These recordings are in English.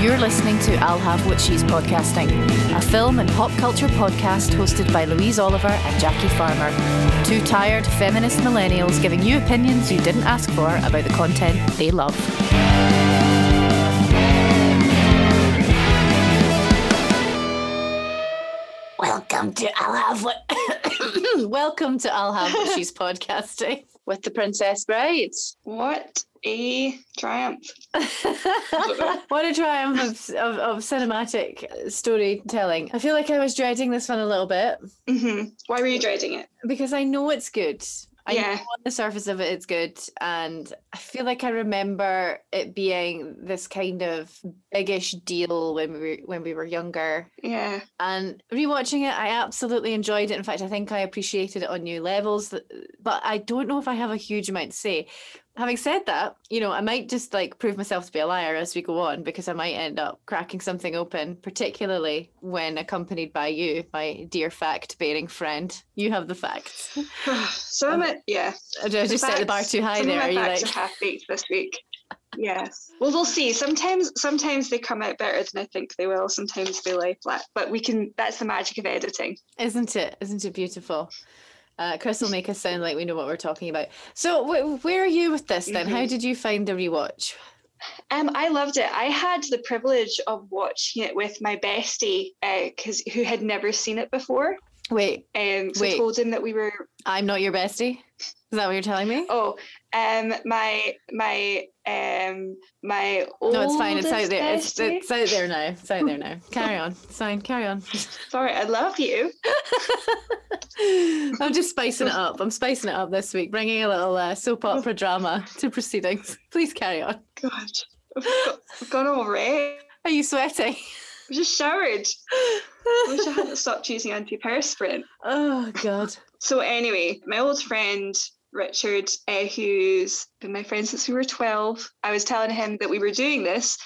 You're listening to I'll Have What She's Podcasting, a film and pop culture podcast hosted by Louise Oliver and Jackie Farmer. Two tired feminist millennials giving you opinions you didn't ask for about the content they love. Welcome to I'll Have What. Welcome to I'll Have What She's Podcasting. With the Princess Bride. What a triumph. what a triumph of, of, of cinematic storytelling. I feel like I was dreading this one a little bit hmm Why were you dreading it? because I know it's good. I Yeah. on the surface of it, it's good. And I feel like I remember it being this kind of biggish deal when we were, when we were younger. Yeah. And rewatching it, I absolutely enjoyed it. In fact, I think I appreciated it on new levels. But I don't know if I have a huge amount to say. Having said that, you know, I might just like prove myself to be a liar as we go on because I might end up cracking something open, particularly when accompanied by you, my dear fact bearing friend. You have the facts. so I'm um, it, yeah. Did I just set the bar too high there? Are you like, half baked this week. Yes. Well, we'll see. Sometimes, sometimes they come out better than I think they will. Sometimes they lie flat. But we can. That's the magic of editing. isn't it? Isn't it beautiful? Uh, Chris will make us sound like we know what we're talking about. So, wh- where are you with this then? How Mhm. did you find the rewatch? Um, I loved it. I had the privilege of watching it with my bestie, because who had never seen it before. Wait, Um, so Wait. told him that we were I'm not your bestie. Is that what you're telling me? Oh, um, my my um my old no, it's fine. It's out there. It's, it's out there now. It's out there now. Carry on. It's fine. Carry on. Sorry, I love you. I'm just spicing it up. I'm spicing it up this week, bringing a little uh, soap opera drama to proceedings. Please carry on. God, I've, got, I've gone all red. Are you sweating? I just showered. I wish I hadn't stopped using antiperspirant. oh God. So anyway, my old friend Richard, uh, who's been my friend since we were twelve, I was telling him that we were doing this,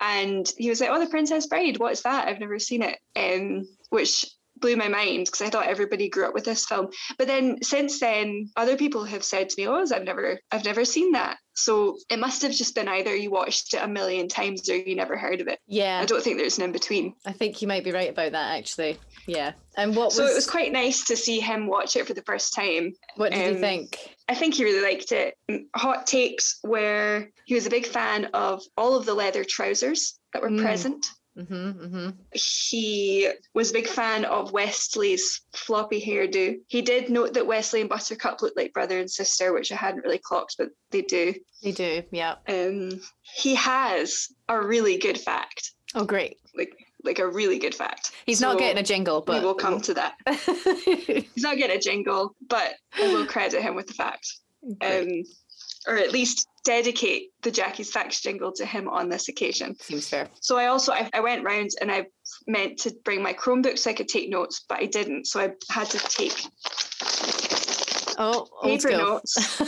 and he was like, "Oh, The Princess Bride, what's that? I've never seen it." Um, which blew my mind because I thought everybody grew up with this film. But then since then, other people have said to me, "Oh, I've never, I've never seen that." So it must have just been either you watched it a million times or you never heard of it. Yeah, I don't think there's an in between. I think you might be right about that actually. Yeah. And what was, So it was quite nice to see him watch it for the first time. what did you um, think? I think he really liked it. Mm, Hot takes where he was a big fan of all of the leather trousers that were Mm. present. Mm-hmm, mm-hmm. He was a big fan of Wesley's floppy hairdo. He did note that Wesley and Buttercup looked like brother and sister, which I hadn't really clocked, but they do. They do, yeah. Um, he has a really good fact, Oh, great. like like a really good fact. He's not getting a jingle, but we will come to that. He's not getting a jingle, but I will credit him with the fact. Um, or at least dedicate the Jackie's Facts jingle to him on this occasion. Seems fair. So I also I, I went round and I meant to bring my Chromebook so I could take notes, but I didn't. So I had to take Oh, paper notes.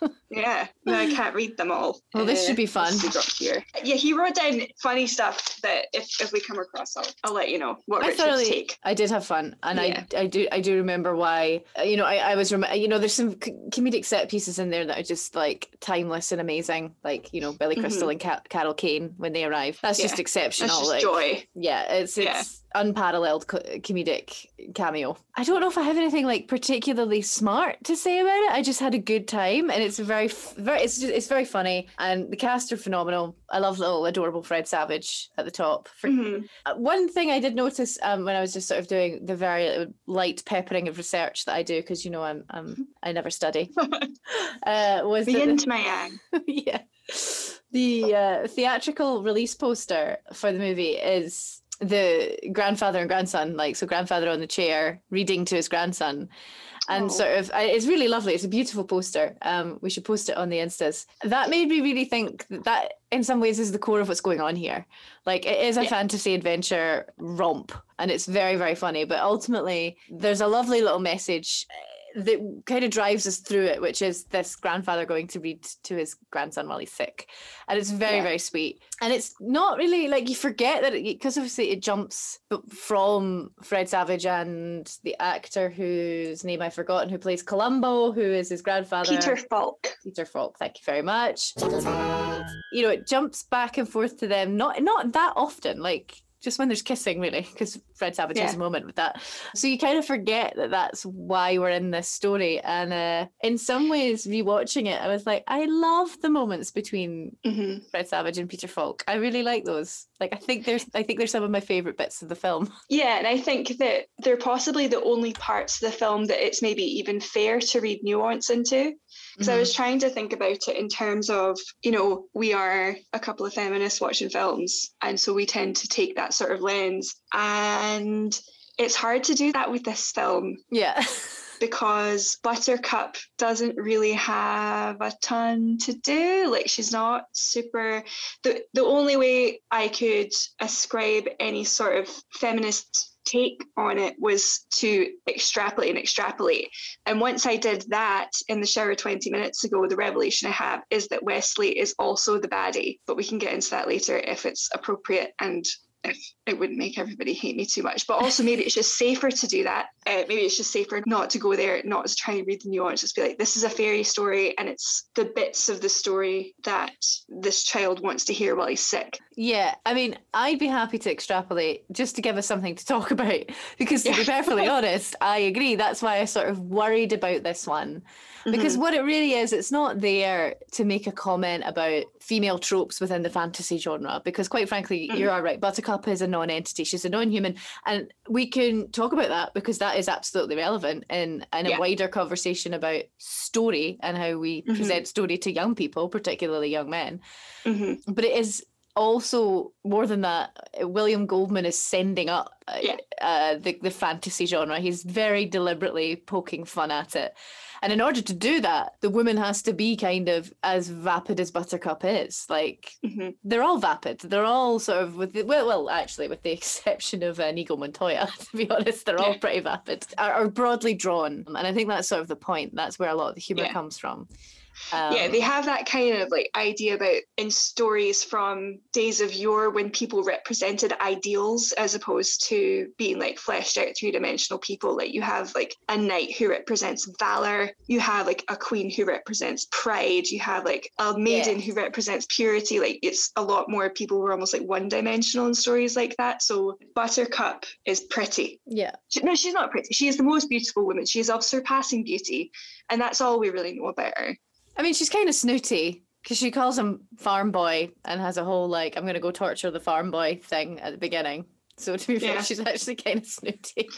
Yeah, no, I can't read them all. Well, this should be fun. see, drop here. Yeah, he wrote down funny stuff that if, if we come across, I'll, I'll let you know what I Richard's thoroughly, take. I did have fun, and Yeah. I, I do, I do remember why. uh, You know, I, I was, rem- you know, there's some c- comedic set pieces in there that are just like timeless and amazing, like you know, Billy Crystal and Ca- Carol Kane when they arrive. That's just Mm-hmm. Exceptional. That's just like, joy. yeah, it's it's Yeah. unparalleled co- comedic cameo. I don't know if I have anything like particularly smart to say about it. I just had a good time, and it's a very, f- very, it's just, it's very funny, and the cast are phenomenal. I love little adorable Fred Savage at the top. Mhm. uh, One thing I did notice um, when I was just sort of doing the very light peppering of research that I do, because you know I'm, I'm I never study, uh, was The that my yeah. The uh, theatrical release poster for the movie is the grandfather and grandson, like so, grandfather on the chair reading to his grandson, and Oh. sort of it's really lovely. It's a beautiful poster. Um, we should post it on the instas. That made me really think that, that in some ways is the core of what's going on here. Like it is a Yeah. fantasy adventure romp, and it's very very funny. But ultimately, there's a lovely little message that kind of drives us through it, which is this grandfather going to read to his grandson while he's sick. And it's very, Yeah. very sweet. And it's not really like you forget that because obviously it jumps from Fred Savage and the actor whose name I've forgotten, who plays Columbo, who is his grandfather. Peter Falk. Peter Falk, thank you very much. You know, it jumps back and forth to them, not not that often, like just when there's kissing, really, because Fred Savage has a moment with that. So you kind of forget that that's why we're in this story. And uh, in some ways, rewatching it, I was like, I love the moments between hmm Fred Savage and Peter Falk. I really like those. Like, I think there's, I think they're some of my favorite bits of the film. Yeah, and I think that they're possibly the only parts of the film that it's maybe even fair to read nuance into. Because I was mm-hmm. trying to think about it in terms of, you know, we are a couple of feminists watching films, and so we tend to take that sort of lens. And it's hard to do that with this film Yeah. because Buttercup doesn't really have a ton to do. Like she's not super the the only way I could ascribe any sort of feminist take on it was to extrapolate and extrapolate. And once I did that in the shower 20 minutes ago, the revelation I have is that Wesley is also the baddie. But we can get into that later if it's appropriate and if it wouldn't make everybody hate me too much. But also maybe it's just safer to do that. Uh, maybe it's just safer not to go there, not to try and read the nuance, just be like, this is a fairy story and it's the bits of the story that this child wants to hear while he's sick. Yeah, I mean, I'd be happy to extrapolate just to give us something to talk about. Because to be perfectly honest, I agree. That's why I sort of worried about this one. Because what it really is, it's not there to make a comment about female tropes within the fantasy genre. Because quite frankly, Mhm. you are right. Buttercup is a non entity, she's a non human. And we can talk about that because that is absolutely relevant in, in Yeah. a wider conversation about story and how we Mhm. present story to young people, particularly young men hmm but it is also more than that william goldman is sending up uh, Yeah. uh, the, the fantasy genre he's very deliberately poking fun at it and in order to do that the woman has to be kind of as vapid as buttercup is. Like hmm they're all vapid. They're all sort of with the, well, well actually with the exception of uh, Inigo Montoya to be honest they're all pretty vapid are, are broadly drawn. And i think that's sort of the point. That's where a lot of the humor Yeah. comes from yeah, Um, they have that kind of like idea about in stories from days of yore when people represented ideals as opposed to being like fleshed out three dimensional people. Like you have like a knight who represents valor, you have like a queen who represents pride, you have like a maiden Yeah. who represents purity. Like it's a lot more people who are almost like one dimensional in stories like that. So Buttercup is pretty. yeah She, no, she's not pretty. She is the most beautiful woman. She is of surpassing beauty. And that's all we really know about her. I mean, she's kind of snooty because she calls him farm boy and has a whole like, I'm going to go torture the farm boy thing at the beginning. So to be fair, Yeah. she's actually kind of snooty.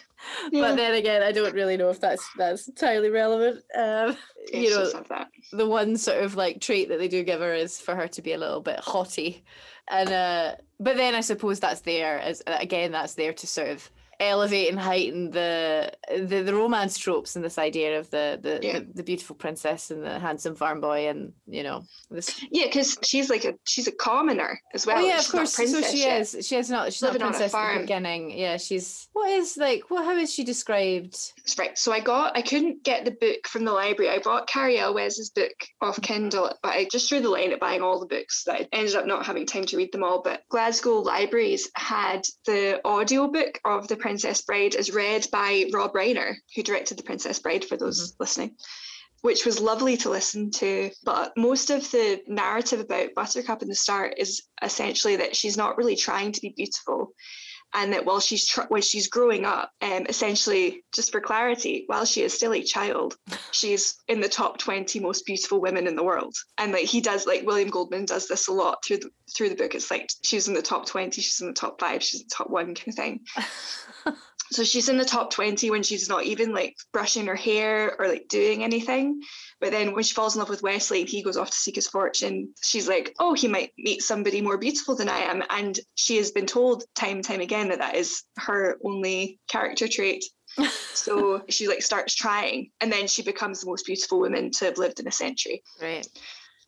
Yeah. But then again, I don't really know if that's that's entirely relevant. Um, Yeah, you know, that. the one sort of like trait that they do give her is for her to be a little bit haughty, and uh, but then I suppose that's there as again that's there to sort of elevate and heighten the the, the romance tropes and this idea of the the, Yeah. the the beautiful princess and the handsome farm boy and you know this Yeah, because she's like a she's a commoner as oh, well. oh yeah, of She's a course. So she yet. is. She is not. She's Living not on a a princess at the farm. beginning. Yeah, she's. What is like? What? How is she described? That's right. So I got I couldn't get the book from the library. I bought Cary Elwes's book off mm-hmm. Kindle, but I just drew the line at buying all the books that I ended up not having time to read them all. But Glasgow Libraries had the audiobook of The Princess Bride is read by Rob Reiner, who directed The Princess Bride for those mm-hmm. listening. Which was lovely to listen to. But most of the narrative about Buttercup in the start is essentially that she's not really trying to be beautiful and that while she's tr- when she's growing up, um, essentially, just for clarity, while she is still a child, she's in the top twenty most beautiful women in the world. And like he does, like William Goldman does this a lot through the through the book. It's like she's in the top twenty, she's in the top five, she's in the top one kind of thing. So she's in the top 20 when she's not even like brushing her hair or like doing anything. But then when she falls in love with Wesley and he goes off to seek his fortune, she's like, oh, he might meet somebody more beautiful than I am. And she has been told time and time again that that is her only character trait. so she like starts trying and then she becomes the most beautiful woman to have lived in a century. right.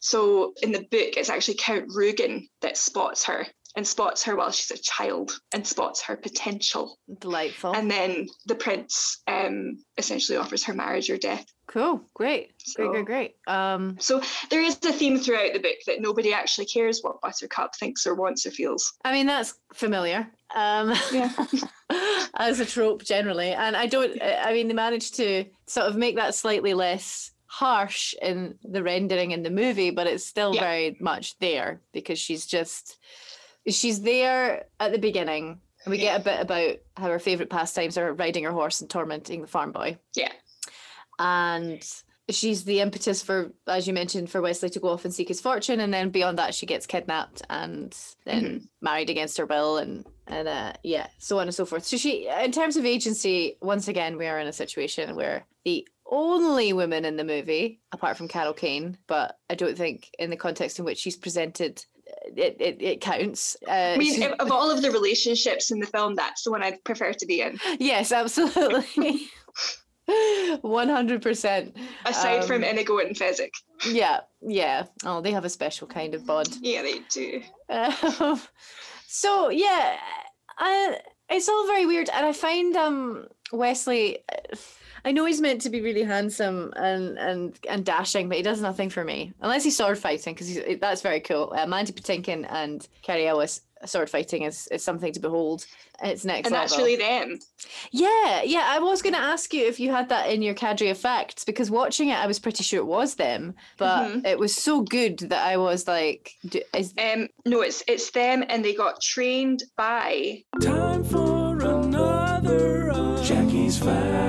So in the book, it's actually Count Rugen that spots her and spots her while she's a child and spots her potential. Delightful. And then the prince um, essentially offers her marriage or death. cool. Great. Great, So- great, great. Um, So there is a theme throughout the book that nobody actually cares what Buttercup thinks or wants or feels. I mean, that's familiar. Um, Yeah. as a trope generally. And I don't, I mean, they managed to sort of make that slightly less harsh in the rendering in the movie, but it's still Yeah. very much there because she's just, she's there at the beginning. And we get a bit about how her favourite pastimes are riding her horse and tormenting the farm boy. Yeah. And she's the impetus for, as you mentioned, for Wesley to go off and seek his fortune. And then beyond that, she gets kidnapped and then married against her will and and uh, yeah, so on and so forth. So she, in terms of agency, once again, we are in a situation where the only woman in the movie, apart from Carol Kane, but I don't think in the context in which she's presented, it it, it counts. Uh, I mean, of- all of the relationships in the film, that's the one I'd prefer to be in. yes, absolutely. One hundred percent. Aside from Um, Inigo and Fezzik. Yeah, yeah. Oh, they have a special kind of bond. Yeah, they do. Um, so yeah, uh, it's all very weird, and I find um Wesley. I know he's meant to be really handsome and and and dashing, but he does nothing for me unless he's sword fighting because that's very cool. Uh, Mandy Patinkin and Cary Elwes sword fighting is, is something to behold. It's next And that's level. really them. Yeah, yeah. I was going to ask you if you had that in your cadre of facts because watching it, I was pretty sure it was them, but Mhm. it was so good that I was like, "Is Um, no, it's it's them, and they got trained by Time for another of Jackie's Facts.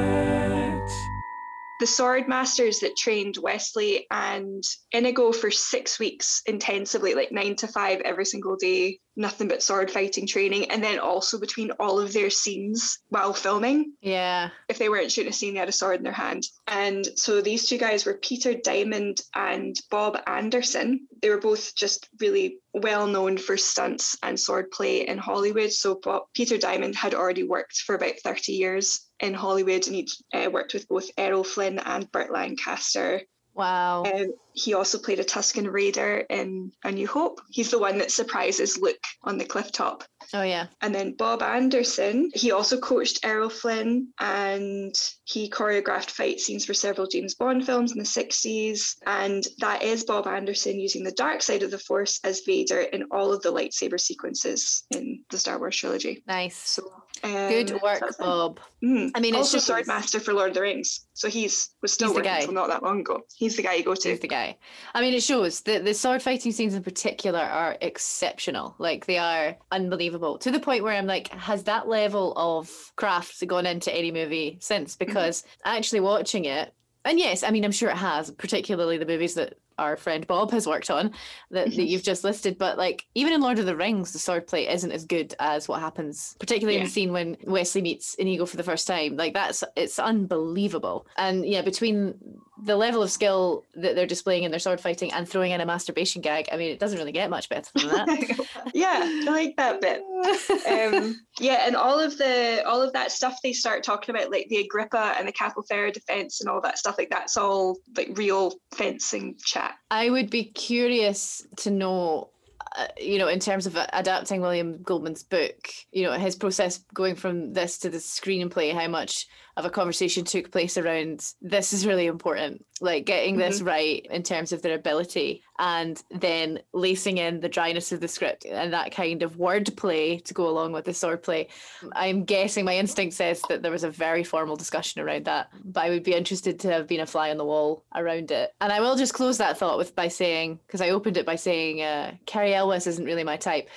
The sword masters that trained Wesley and Inigo for six weeks intensively, like nine to five every single day, nothing but sword fighting training. And then also between all of their scenes while filming, yeah, if they weren't shooting a scene, they had a sword in their hand. And so these two guys were Peter Diamond and Bob Anderson. They were both just really well known for stunts and sword play in Hollywood. So Bob, Peter Diamond had already worked for about 30 years in Hollywood and he'd uh, worked with both Errol Flynn and Burt Lancaster. wow, Um, he also played a Tusken Raider in A New Hope. He's the one that surprises Luke on the cliff top. Oh yeah, And then Bob Anderson, he also coached Errol Flynn and he choreographed fight scenes for several James Bond films in the 60s. And that is Bob Anderson using the dark side of the Force as Vader in all of the lightsaber sequences in the Star Wars trilogy. nice, So um, good work. Bob. Mm. I mean, it's also just- Swordmaster for Lord of the Rings. So he's was still He's working until not that long ago. He's the guy you go to. He's the guy. I mean, it shows the the sword fighting scenes in particular are exceptional. Like they are unbelievable to the point where I'm like, has that level of craft gone into any movie since? Mm-hmm. Because actually watching it, and yes, I mean, I'm sure it has, particularly the movies that our friend Bob has worked on that, that you've just listed. But like even in Lord of the Rings, the swordplay isn't as good as what happens, particularly in the scene when Wesley meets Inigo for the first time. Like that's it's unbelievable. And yeah, between the level of skill that they're displaying in their sword fighting and throwing in a masturbation gag, I mean, it doesn't really get much better than that. yeah, I like that bit. um, yeah, and all of the all of that stuff they start talking about, like the Agrippa and the Ferra defense and all that stuff, like that's all like real fencing chat. I would be curious to know, uh, you know, in terms of adapting William Goldman's book, you know, his process going from this to the screenplay, how much of a conversation took place around this is really important, like getting this right in terms of their ability, and then lacing in the dryness of the script and that kind of wordplay to go along with the swordplay. I'm guessing my instinct says that there was a very formal discussion around that, but I would be interested to have been a fly on the wall around it. And I will just close that thought with by saying, because I opened it by saying, uh, Cary Elwes isn't really my type,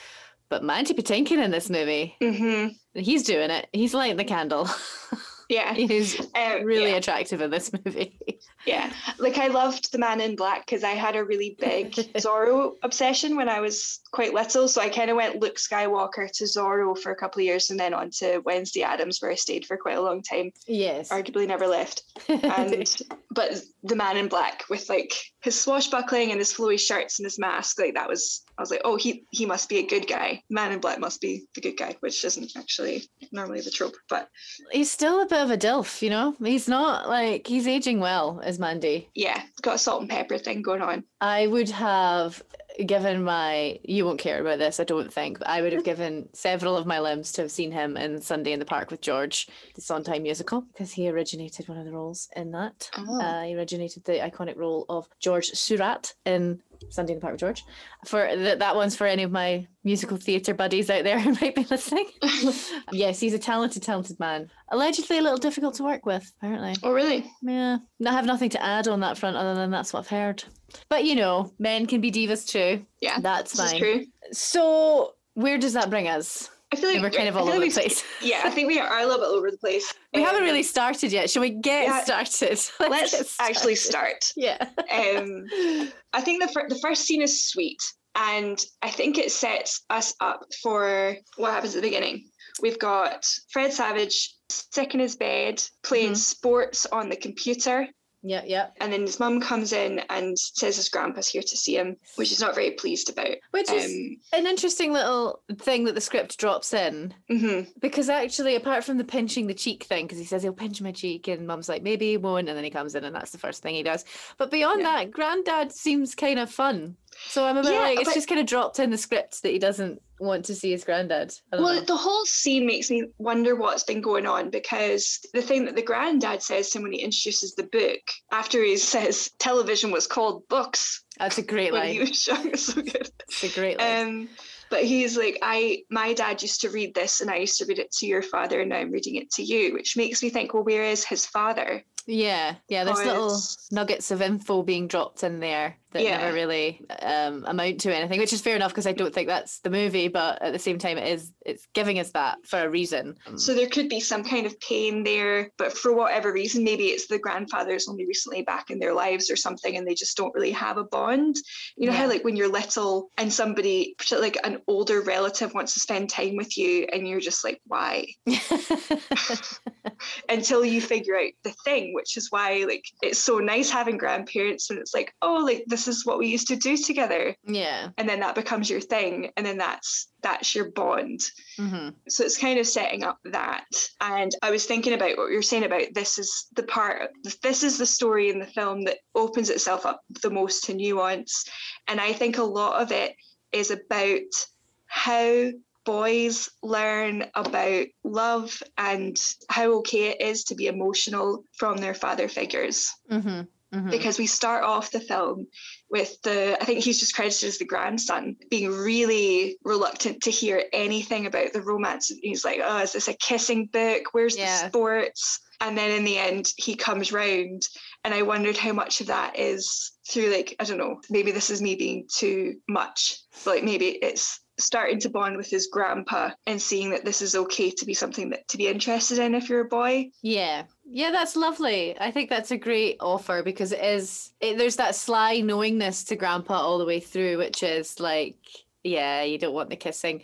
but Mandy Patinkin in this movie, hmm he's doing it. He's lighting the candle. Yeah, he's um, really yeah. attractive in this movie. Yeah, like I loved The Man in Black because I had a really big Zorro obsession when I was quite little. So I kind of went Luke Skywalker to Zorro for a couple of years and then on to Wednesday Addams, where I stayed for quite a long time, yes. arguably never left. And but The Man in Black with like his swashbuckling and his flowy shirts and his mask, like that was I was like, oh, he he must be a good guy. Man in Black must be the good guy, which isn't actually normally the trope, but he's still a bit of a dilf, you know? He's not like, he's aging well as Mandy. yeah, got a salt and pepper thing going on. I would have given my, you won't care about this, I don't think, but I would have given several of my limbs to have seen him in Sunday in the Park with George, the Sondheim musical, because he originated one of the roles in that. Oh. Uh, he originated the iconic role of George Seurat in Sunday in the Park with George. For th- that one's for any of my musical theatre buddies out there who might be listening. yes, he's a talented, talented man. Allegedly a little difficult to work with, apparently. oh, really? Yeah, I have nothing to add on that front other than that's what I've heard. But you know, men can be divas too. Yeah, That's fine. true. So where does that bring us? I feel like We're kind of all over like the place. Yeah, I think we are a little bit all over the place. We haven't Um, really started yet. Shall we get yeah, started? Let's actually started. start. Yeah. Um, I think the fir- the first scene is sweet, and I think it sets us up for what happens at the beginning. We've got Fred Savage sick in his bed, playing Mhm. sports on the computer, Yeah, yeah. and then his mum comes in and says his grandpa's here to see him, which he's not very pleased about. Which is Um, an interesting little thing that the script drops in. mhm. Because actually, apart from the pinching the cheek thing, because he says he'll pinch my cheek, and mum's like, maybe he won't, and then he comes in, and that's the first thing he does. But beyond Yeah. that, granddad seems kind of fun. So I'm a bit Yeah, like, it's just kind of dropped in the script that he doesn't want to see his granddad. Well, know. the whole scene makes me wonder what's been going on because the thing that the granddad says to him when he introduces the book, after he says television was called books That's a great when he line. was young, it's so good. It's a great line. Um, but he's like, I, my dad used to read this, and I used to read it to your father, and now I'm reading it to you, which makes me think, well, where is his father? Yeah, yeah. There's little nuggets of info being dropped in there that Yeah. never really um, amount to anything, which is fair enough because I don't think that's the movie. But at the same time, it is. It's giving us that for a reason. So there could be some kind of pain there, but for whatever reason, maybe it's the grandfather's only recently back in their lives or something, and they just don't really have a bond. You know how like when you're little and somebody, particularly like an older relative, wants to spend time with you, and you're just like, why? Until you figure out the thing, which is why like it's so nice having grandparents when it's like, oh, like this is what we used to do together, yeah. and then that becomes your thing, and then that's that's your bond. hmm So it's kind of setting up that. And I was thinking about what you're saying about this is the part, this is the story in the film that opens itself up the most to nuance. And I think a lot of it is about how boys learn about love and how okay it is to be emotional from their father figures hmm hmm because we start off the film with the I think he's just credited as the grandson being really reluctant to hear anything about the romance. He's like, "Oh, is this a kissing book? Where's Yeah. the sports?" And then in the end, he comes round, and I wondered how much of that is through like I don't know, maybe this is me being too much, but like maybe it's starting to bond with his grandpa and seeing that this is okay to be something that to be interested in if you're a boy. Yeah. Yeah, that's lovely. I think that's a great offer because it is it, there's that sly knowingness to grandpa all the way through which is like yeah, you don't want the kissing,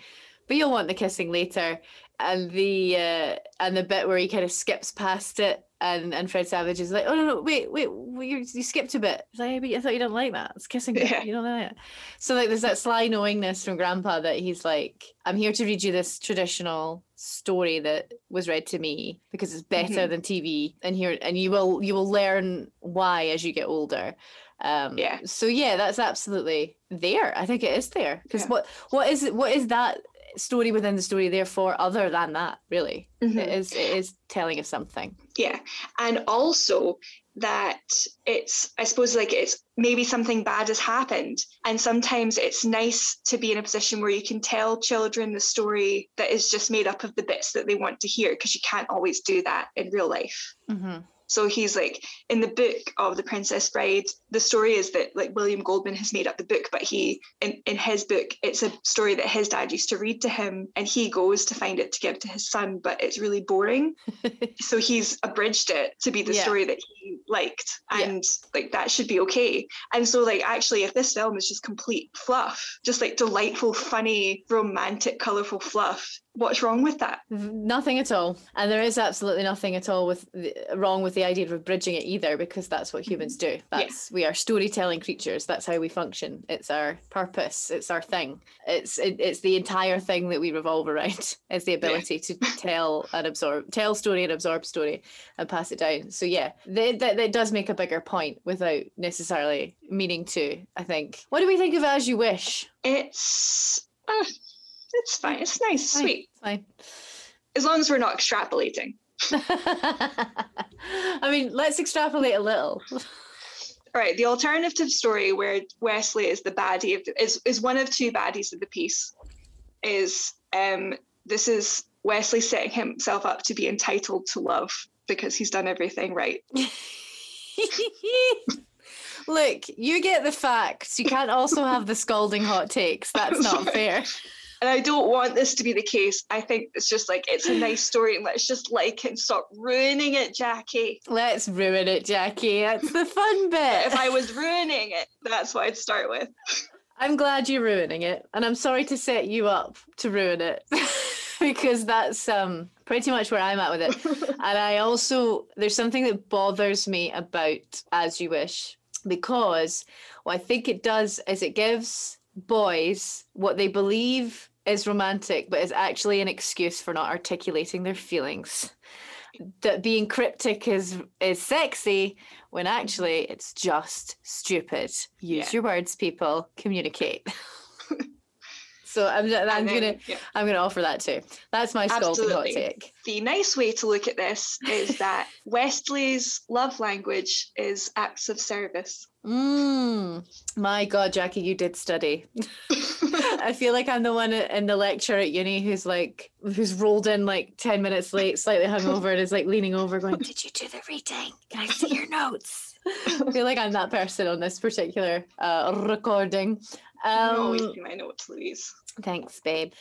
but you'll want the kissing later. And the uh and the bit where he kind of skips past it and and Fred Savage is like, "Oh no, no, wait, wait, wait you, you skipped a bit." It's like, "Yeah, but I thought you didn't like that. It's kissing. Yeah. You don't like it." So like, there's that sly knowingness from Grandpa that he's like, "I'm here to read you this traditional story that was read to me because it's better than TV, and here and you will you will learn why as you get older." Um, Yeah. So yeah, that's absolutely there. I think it is there because Yeah. what what is it? What is that story within the story therefore, other than that? Really, Mhm. it is. It is telling us something. Yeah. And also that it's, I suppose, like it's maybe something bad has happened. And sometimes it's nice to be in a position where you can tell children the story that is just made up of the bits that they want to hear because you can't always do that in real life. Mm-hmm. So he's like in the book of the Princess Bride, the story is that like William Goldman has made up the book, but he in, in his book, it's a story that his dad used to read to him and he goes to find it to give to his son, but it's really boring. so he's abridged it to be the Yeah. story that he liked. Yeah. And like that should be okay. And so like actually if this film is just complete fluff, just like delightful, funny, romantic, colourful fluff, what's wrong with that? Nothing at all, and there is absolutely nothing at all with the, wrong with the idea of abridging it either, because that's what humans mm-hmm. do. That's We are storytelling creatures. That's how we function. It's our purpose. It's our thing. It's it, it's the entire thing that we revolve around. It's the ability to tell and absorb, tell story and absorb story, and pass it down. So yeah, that that that does make a bigger point without necessarily meaning to. I think. What do we think of As You Wish? It's uh, it's fine. It's nice, Fine, sweet. Fine. As long as we're not extrapolating. I mean, let's extrapolate a little. All right, the alternative story where Wesley is the baddie of the, is is one of two baddies of the piece. Is um this is Wesley setting himself up to be entitled to love because he's done everything right. Look, you get the facts. You can't also have the scalding hot takes. That's not fair. And I don't want this to be the case. I think it's just like it's a nice story and let's just like and stop ruining it, Jackie. Let's ruin it, Jackie. That's the fun bit. If I was ruining it, that's what I'd start with. I'm glad you're ruining it, and I'm sorry to set you up to ruin it because that's um pretty much where I'm at with it. and I also there's something that bothers me about As You Wish because what I think it does is it gives boys what they believe is romantic, but is actually an excuse for not articulating their feelings. That being cryptic is is sexy when actually it's just stupid. Use Yeah. your words, people. Communicate. so I'm I'm then, gonna yeah. I'm gonna offer that too. That's my scalding hot take. The nice way to look at this is that Wesley's love language is acts of service. Mm, my God, Jackie, you did study. I feel like I'm the one in the lecture at uni who's like, who's rolled in like 10 minutes late, slightly hungover, and is like leaning over going, Did you do the reading? Can I see your notes? I feel like I'm that person on this particular uh, recording. Um, always in my notes, Louise. Thanks, babe.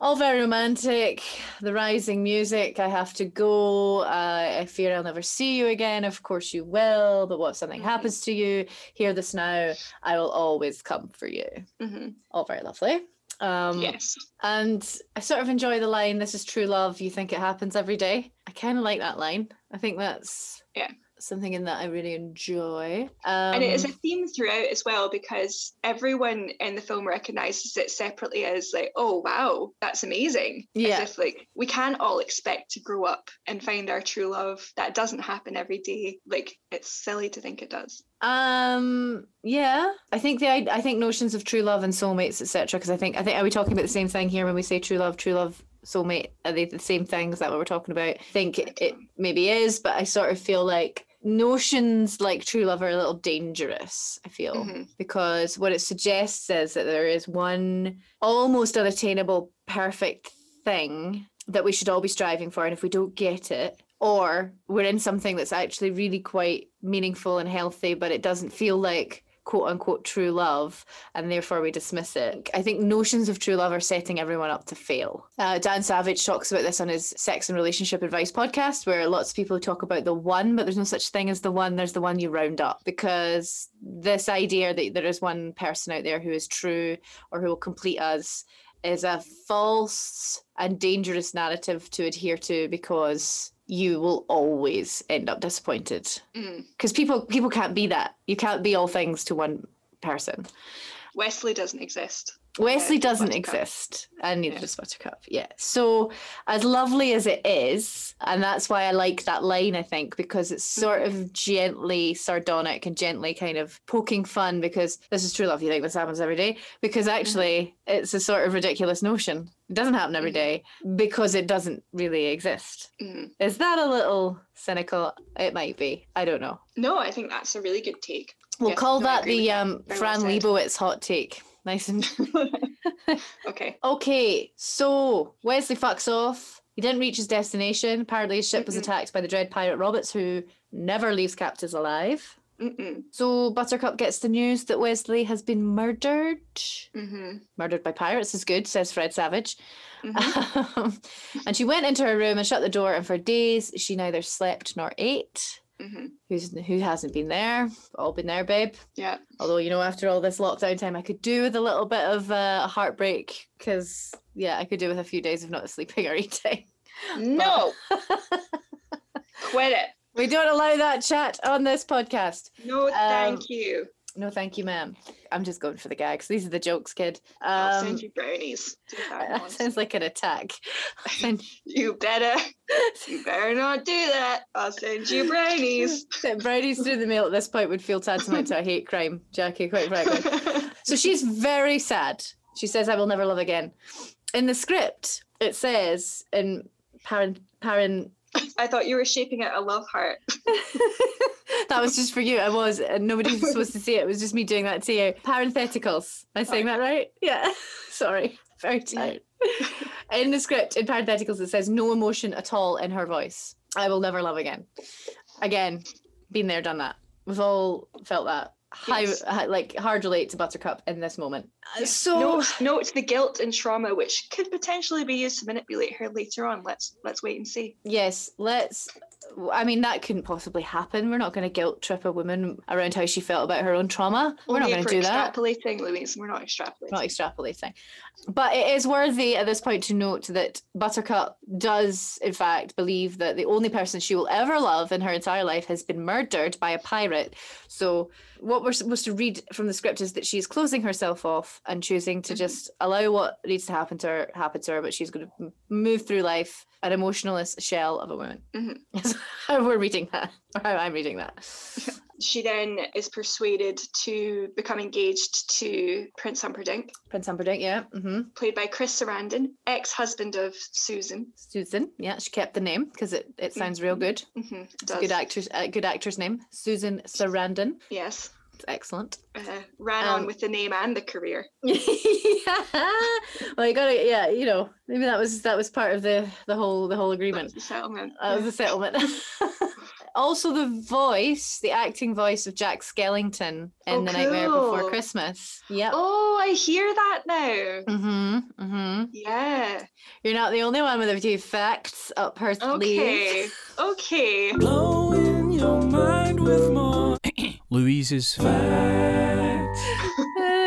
All very romantic. The rising music. I have to go. Uh, I fear I'll never see you again. Of course you will. But what if something Mhm. happens to you? Hear this now. I will always come for you. hmm All very lovely. Um, yes. And I sort of enjoy the line, "This is true love. You think it happens every day." I kind of like that line. I think that's Yeah. Something in that I really enjoy. Um, and it is a theme throughout as well because everyone in the film recognizes it separately as like, oh wow, that's amazing. Yeah. As if like we can't all expect to grow up and find our true love. That doesn't happen every day. Like it's silly to think it does. Um. Yeah, I think the I, think notions of true love and soulmates, etc. Because I think I think are we talking about the same thing here when we say true love, true love, soulmate? Are they the same thing? Is that what we're talking about? I think it, it maybe is, but I sort of feel like notions like true love are a little dangerous. I feel Mhm. because what it suggests is that there is one almost unattainable perfect thing that we should all be striving for, and if we don't get it, or we're in something that's actually really quite meaningful and healthy, but it doesn't feel like quote unquote true love, and therefore we dismiss it. I think notions of true love are setting everyone up to fail. Uh, Dan Savage talks about this on his Sex and Relationship Advice podcast, where lots of people talk about the one, but there's no such thing as the one, there's the one you round up. Because this idea that there is one person out there who is true or who will complete us is a false and dangerous narrative to adhere to because you will always end up disappointed Mm. because people people can't be that you can't be all things to one person Wesley doesn't exist. Wesley doesn't exist and neither Yeah. does buttercup yeah so as lovely as it is and that's why i like that line i think because it's sort of gently sardonic and gently kind of poking fun because this is true love you think this happens every day because actually it's a sort of ridiculous notion it doesn't happen every Mhm. because it doesn't really exist Mm. is that a little cynical it might be i don't know No, I think that's a really good take. We'll Yes, call no, that the um, well Fran. Lebowitz hot take. Nice and okay. okay. So Wesley fucks off. He didn't reach his destination. Apparently, his ship was Mm-mm. attacked by the dread pirate Roberts, who never leaves captives alive. Mm-mm. So Buttercup gets the news that Wesley has been murdered. Mm-hmm. Murdered by pirates is good, says Fred Savage. Mm-hmm. and she went into her room and shut the door, and for days she neither slept nor ate. Mm-hmm. Who's who hasn't been there? All been there, babe. Yeah. Although you know, after all this lockdown time, I could do with a little bit of uh, heartbreak because yeah, I could do with a few days of not sleeping or eating. No. Quit it. We don't allow that chat on this podcast. No, Um, thank you. No, thank you, ma'am. I'm just going for the gags. These are the jokes, kid. I'll Um, send you brownies. That sounds like an attack. You better, you better not do that. I'll send you brownies. Brownies through the mail at this point would feel tantamount to a hate crime, Jackie, quite frankly. So she's very sad. She says, I will never love again. In the script, it says in parent, parent, I thought you were shaping it a love heart. that was just for you. I was, and nobody was supposed to see it. It was just me doing that to you. Parentheticals. Am I saying that right? Yeah. Sorry. Very tight. in the script, in parentheticals, it says no emotion at all in her voice. I will never love again. Again, been there, done that. We've all felt that. High, Yes. hi- like hard relate to Buttercup in this moment. Uh, So note, note the guilt and trauma which could potentially be used to manipulate her later on. Let's let's wait and see. yes, let's. I mean, that couldn't possibly happen. We're not going to guilt trip a woman around how she felt about her own trauma. We're not going to do that. Extrapolating, Louise. We're not extrapolating. not extrapolating. But it is worthy at this point to note that Buttercup does, in fact, believe that the only person she will ever love in her entire life has been murdered by a pirate. So, what we're supposed to read from the script is that she's closing herself off and choosing to mm-hmm. just allow what needs to happen to her happen to her, but she's going to move through life an emotionless shell of a woman. Mhm. That's how we're reading that, or how I'm reading that. She then is persuaded to become engaged to Prince Humperdinck, Prince Humperdinck, yeah. Mm-hmm. played by Chris Sarandon, ex-husband of Susan. Susan, yeah, she kept the name because it, it sounds real good. Mm-hmm. It's a good actor's uh, good actor's name, Susan Sarandon. Yes. It's excellent. Uh, ran Um, on with the name and the career. yeah. well, you gotta, yeah, you know, maybe that was that was part of the the whole the whole agreement. That's the settlement. That was the settlement. also, the voice, the acting voice of Jack Skellington in Oh, The Nightmare Before. Christmas. Yeah. Oh, I hear that now. Mm-hmm. Mm-hmm. Yeah. You're not the only one with a few facts up her Okay. sleeve. Okay. Blowing your mind with more. Louise's facts.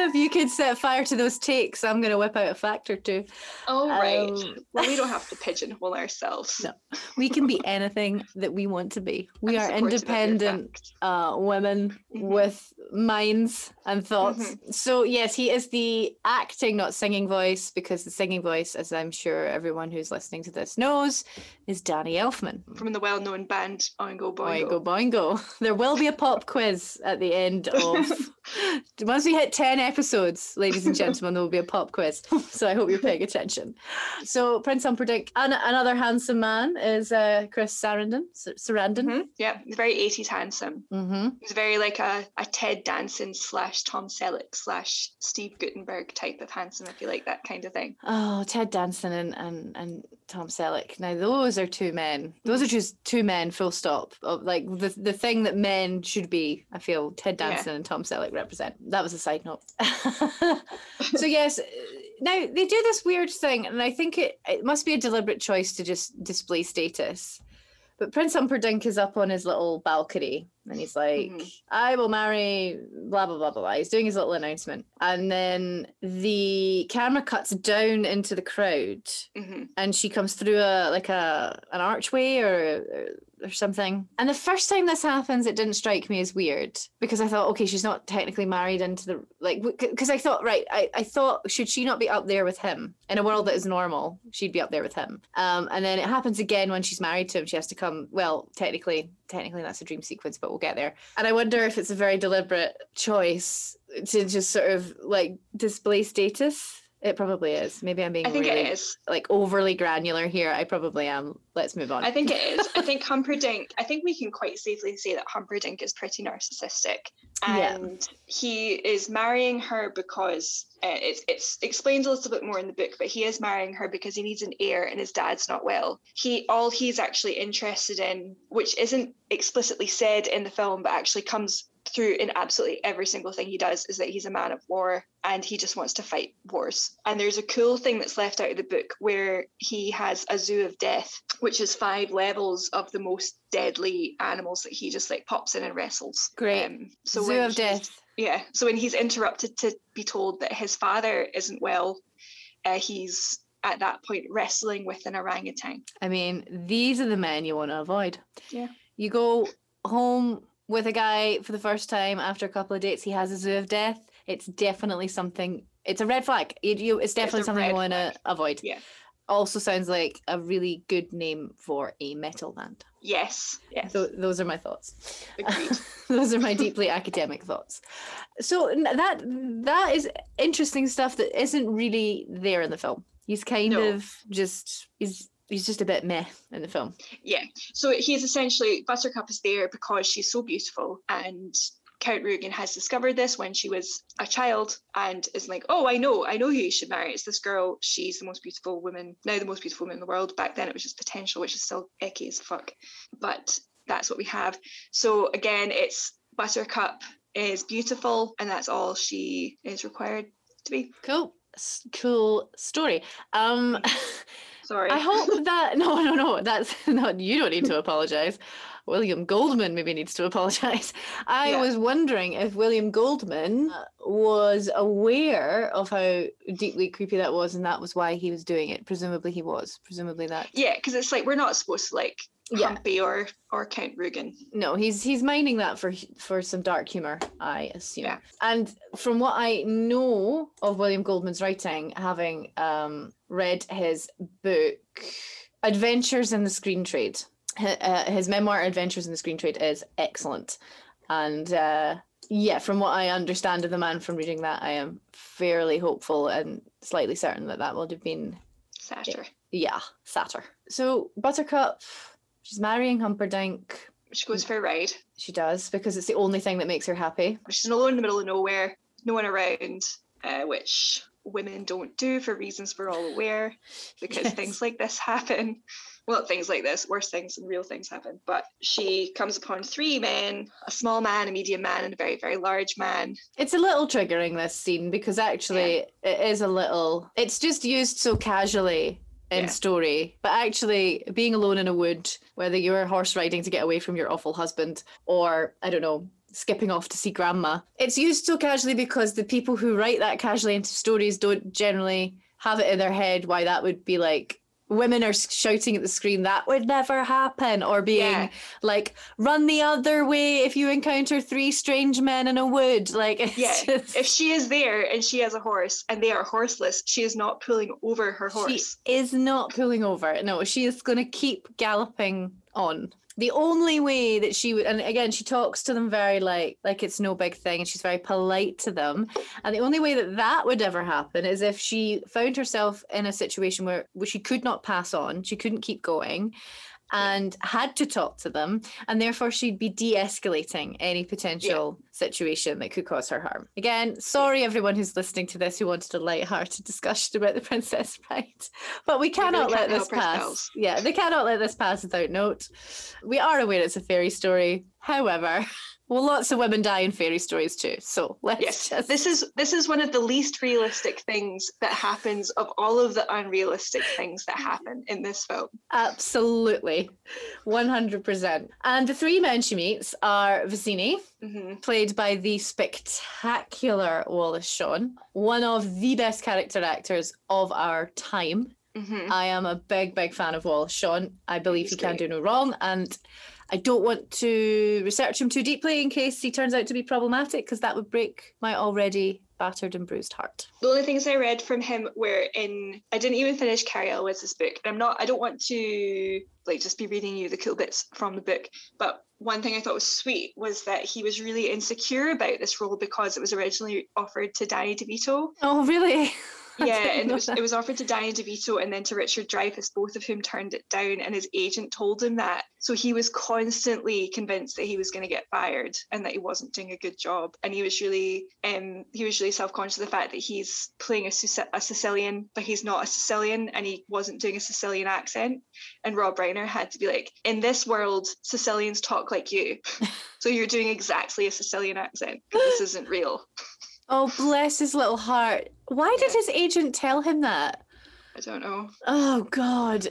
If you could set fire to those takes, I'm gonna whip out a fact or two. Right. Um, well, we don't have to pigeonhole ourselves. No. We can be anything that we want to be. We I'm are supportive of your independent uh, women Mhm. with minds and thoughts. Mm-hmm. So yes, he is the acting, not singing voice, because the singing voice, as I'm sure everyone who's listening to this knows, is Danny Elfman. From the well-known band Oingo Boingo Boingo. boingo. There will be a pop quiz at the end of once we hit 10 episodes, ladies and gentlemen, there will be a pop quiz. So I hope you're paying attention. So Prince Humperdinck and another handsome man is uh, Chris Sarandon. S- Sarandon. Mhm. Yeah, he's very 80s handsome. Mm-hmm. He's very like a, a Ted Danson slash Tom Selleck slash Steve Guttenberg type of handsome, if you like that kind of thing. Oh, Ted Danson and, and, and Tom Selleck. Now those are two men. Those are just two men, full stop. Of like the the thing that men should be. I feel Ted Yeah. Danson and Tom Selleck represent. That was a side note. so yes, uh, now they do this weird thing, and I think it it must be a deliberate choice to just display status. But Prince Humperdinck is up on his little balcony and he's like, Mhm. I will marry blah, blah, blah, blah, blah. He's doing his little announcement. And then the camera cuts down into the crowd hmm and she comes through a like a an archway or or something. And the first time this happens, it didn't strike me as weird because I thought, okay, she's not technically married into the like because I thought, right, I, I thought should she not be up there with him in a world that is normal? She'd be up there with him. Um, and then it happens again when she's married to him. She has to come. Well, technically, technically that's a dream sequence, but we'll get there. And I wonder if it's a very deliberate choice to just sort of like display status. It probably is. Maybe I'm being I think really it is. like overly granular here. I probably am. Let's move on. I think it is. I think Humperdinck, I think we can quite safely say that Humperdinck is pretty narcissistic. Yeah. And he is marrying her because uh, it's, it's explained a little bit more in the book, but he is marrying her because he needs an heir and his dad's not well. He all he's actually interested in, which isn't explicitly said in the film, but actually comes through in absolutely every single thing he does is that he's a man of war and he just wants to fight wars. And there's a cool thing that's left out of the book where he has a zoo of death, which is five levels of the most deadly animals that he just like pops in and wrestles. Great. Um, so Zoo of Death. Yeah. So when he's interrupted to be told that his father isn't well, uh, he's at that point wrestling with an orangutan. I mean, these are the men you want to avoid. Yeah. You go home with a guy for the first time after a couple of dates, he has a zoo of death. It's definitely something. It's a red flag. You, it's definitely a something you want to avoid. Yeah. Also sounds like a really good name for a metal band. Yes. Yes. So those are my thoughts. Agreed. those are my deeply academic thoughts. So that that is interesting stuff that isn't really there in the film. He's kind No. of just he's he's just a bit meh in the film. Yeah. So he's essentially Buttercup is there because she's so beautiful and Count Rugen has discovered this when she was a child and is like, oh, I know, I know who you should marry. It's this girl. She's the most beautiful woman, now the most beautiful woman in the world. Back then it was just potential, which is still icky as fuck. But that's what we have. So again, it's Buttercup is beautiful and that's all she is required to be. Cool, cool story. Um, Sorry. I hope that no, no, no. That's not. You don't need to apologize. William Goldman maybe needs to apologize. I Yeah. was wondering if William Goldman was aware of how deeply creepy that was, and that was why he was doing it. Presumably, he was. Presumably that. yeah, because it's like we're not supposed to like Yeah. Humpy or or Count Rugen. No, he's he's mining that for for some dark humor, I assume. Yeah. And from what I know of William Goldman's writing, having um, read his book Adventures in the Screen Trade, hi- uh, his memoir Adventures in the Screen Trade is excellent, and uh, yeah, from what I understand of the man from reading that, I am fairly hopeful and slightly certain that that would have been Satyr. yeah, Satyr. So Buttercup, she's marrying Humperdinck. She goes for a ride. She does because it's the only thing that makes her happy. She's alone in the middle of nowhere, no one around, uh, which women don't do for reasons we're all aware, because Yes. things like this happen. Well, things like this, worse things and real things happen. But she comes upon three men a small man, a medium man, and a very, very large man. It's a little triggering this scene because actually it is a little. It's just used so casually in Yeah. story, but actually being alone in a wood, whether you're horse riding to get away from your awful husband, or I don't know. Skipping off to see grandma. It's used so casually because the people who write that casually into stories don't generally have it in their head why that would be like women are shouting at the screen that would never happen or being Yeah. like run the other way if you encounter three strange men in a wood like Yeah, just, If she is there and she has a horse and they are horseless, she is not pulling over her horse. she is not pulling over no she is going to keep galloping on the only way that she would and again she talks to them very like like it's no big thing and she's very polite to them. And the only way that that would ever happen is if she found herself in a situation where, where she could not pass on she couldn't keep going and had to talk to them and therefore she'd be de-escalating any potential situation that could cause her harm. Again sorry everyone who's listening to this who wanted a light-hearted discussion about the princess bride but we really cannot let this pass. ourselves. yeah they cannot let this pass without note. We are aware it's a fairy story however well lots of women die in fairy stories too so let's Yes, just this is this is one of the least realistic things that happens of all of the unrealistic things that happen in this film. Absolutely. 100%. And the three men she meets are Vizzini, hmm played by the spectacular Wallace Shawn, one of the best character actors of our time. hmm I am a big, big fan of Wallace Shawn. I believe He's he can great. do no wrong. And I don't want to research him too deeply in case he turns out to be problematic, because that would break my already battered and bruised heart. The only things I read from him were in. I didn't even finish Cary Elwes's book. And I'm not. I don't want to like just be reading you the cool bits from the book. But one thing I thought was sweet was that he was really insecure about this role because it was originally offered to Danny DeVito. Oh, really? Yeah, and it was, it was offered to Danny DeVito and then to Richard Dreyfuss, both of whom turned it down. And his agent told him that. So he was constantly convinced that he was going to get fired and that he wasn't doing a good job. And he was really, um, he was really self-conscious of the fact that he's playing a, a Sicilian, but he's not a Sicilian, and he wasn't doing a Sicilian accent. And Rob Reiner had to be like, in this world, Sicilians talk like you, so you're doing exactly a Sicilian accent. This isn't real. Oh, bless his little heart. Why did his agent tell him that? I don't know. Oh God.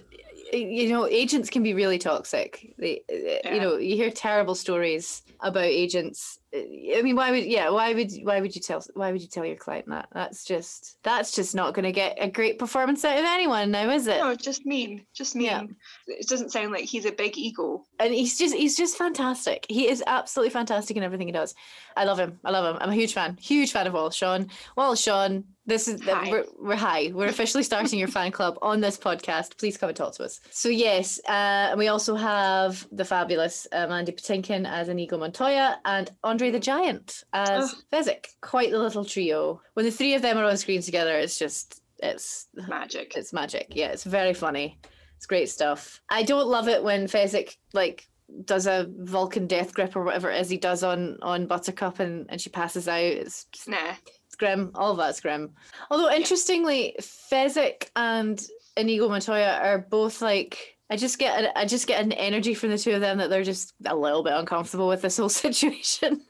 You know, agents can be really toxic. They, uh, Yeah. you know, you hear terrible stories about agents I mean, why would yeah? Why would why would you tell why would you tell your client that? That's just that's just not going to get a great performance out of anyone now, is it? No, just mean, just mean. Yeah. It doesn't sound like he's a big ego. and he's just he's just fantastic. He is absolutely fantastic in everything he does. I love him. I love him. I'm a huge fan. Huge fan of Wallace Shawn. Wallace Shawn. This is Hi. we're we're high. We're officially starting your fan club on this podcast. Please come and talk to us. So yes, uh, and we also have the fabulous uh, Mandy Patinkin as Inigo Montoya and Andre the Giant as Ugh. Fezzik. Quite the little trio. When the three of them are on screen together, it's just it's Magic. it's magic. Yeah, it's very funny. It's great stuff. I don't love it when Fezzik like does a Vulcan death grip or whatever it is he does on on Buttercup and, and she passes out. It's, Nah. it's grim. All of that's grim. Although interestingly, Fezzik and Inigo Montoya are both like I just get I just get an energy from the two of them that they're just a little bit uncomfortable with this whole situation.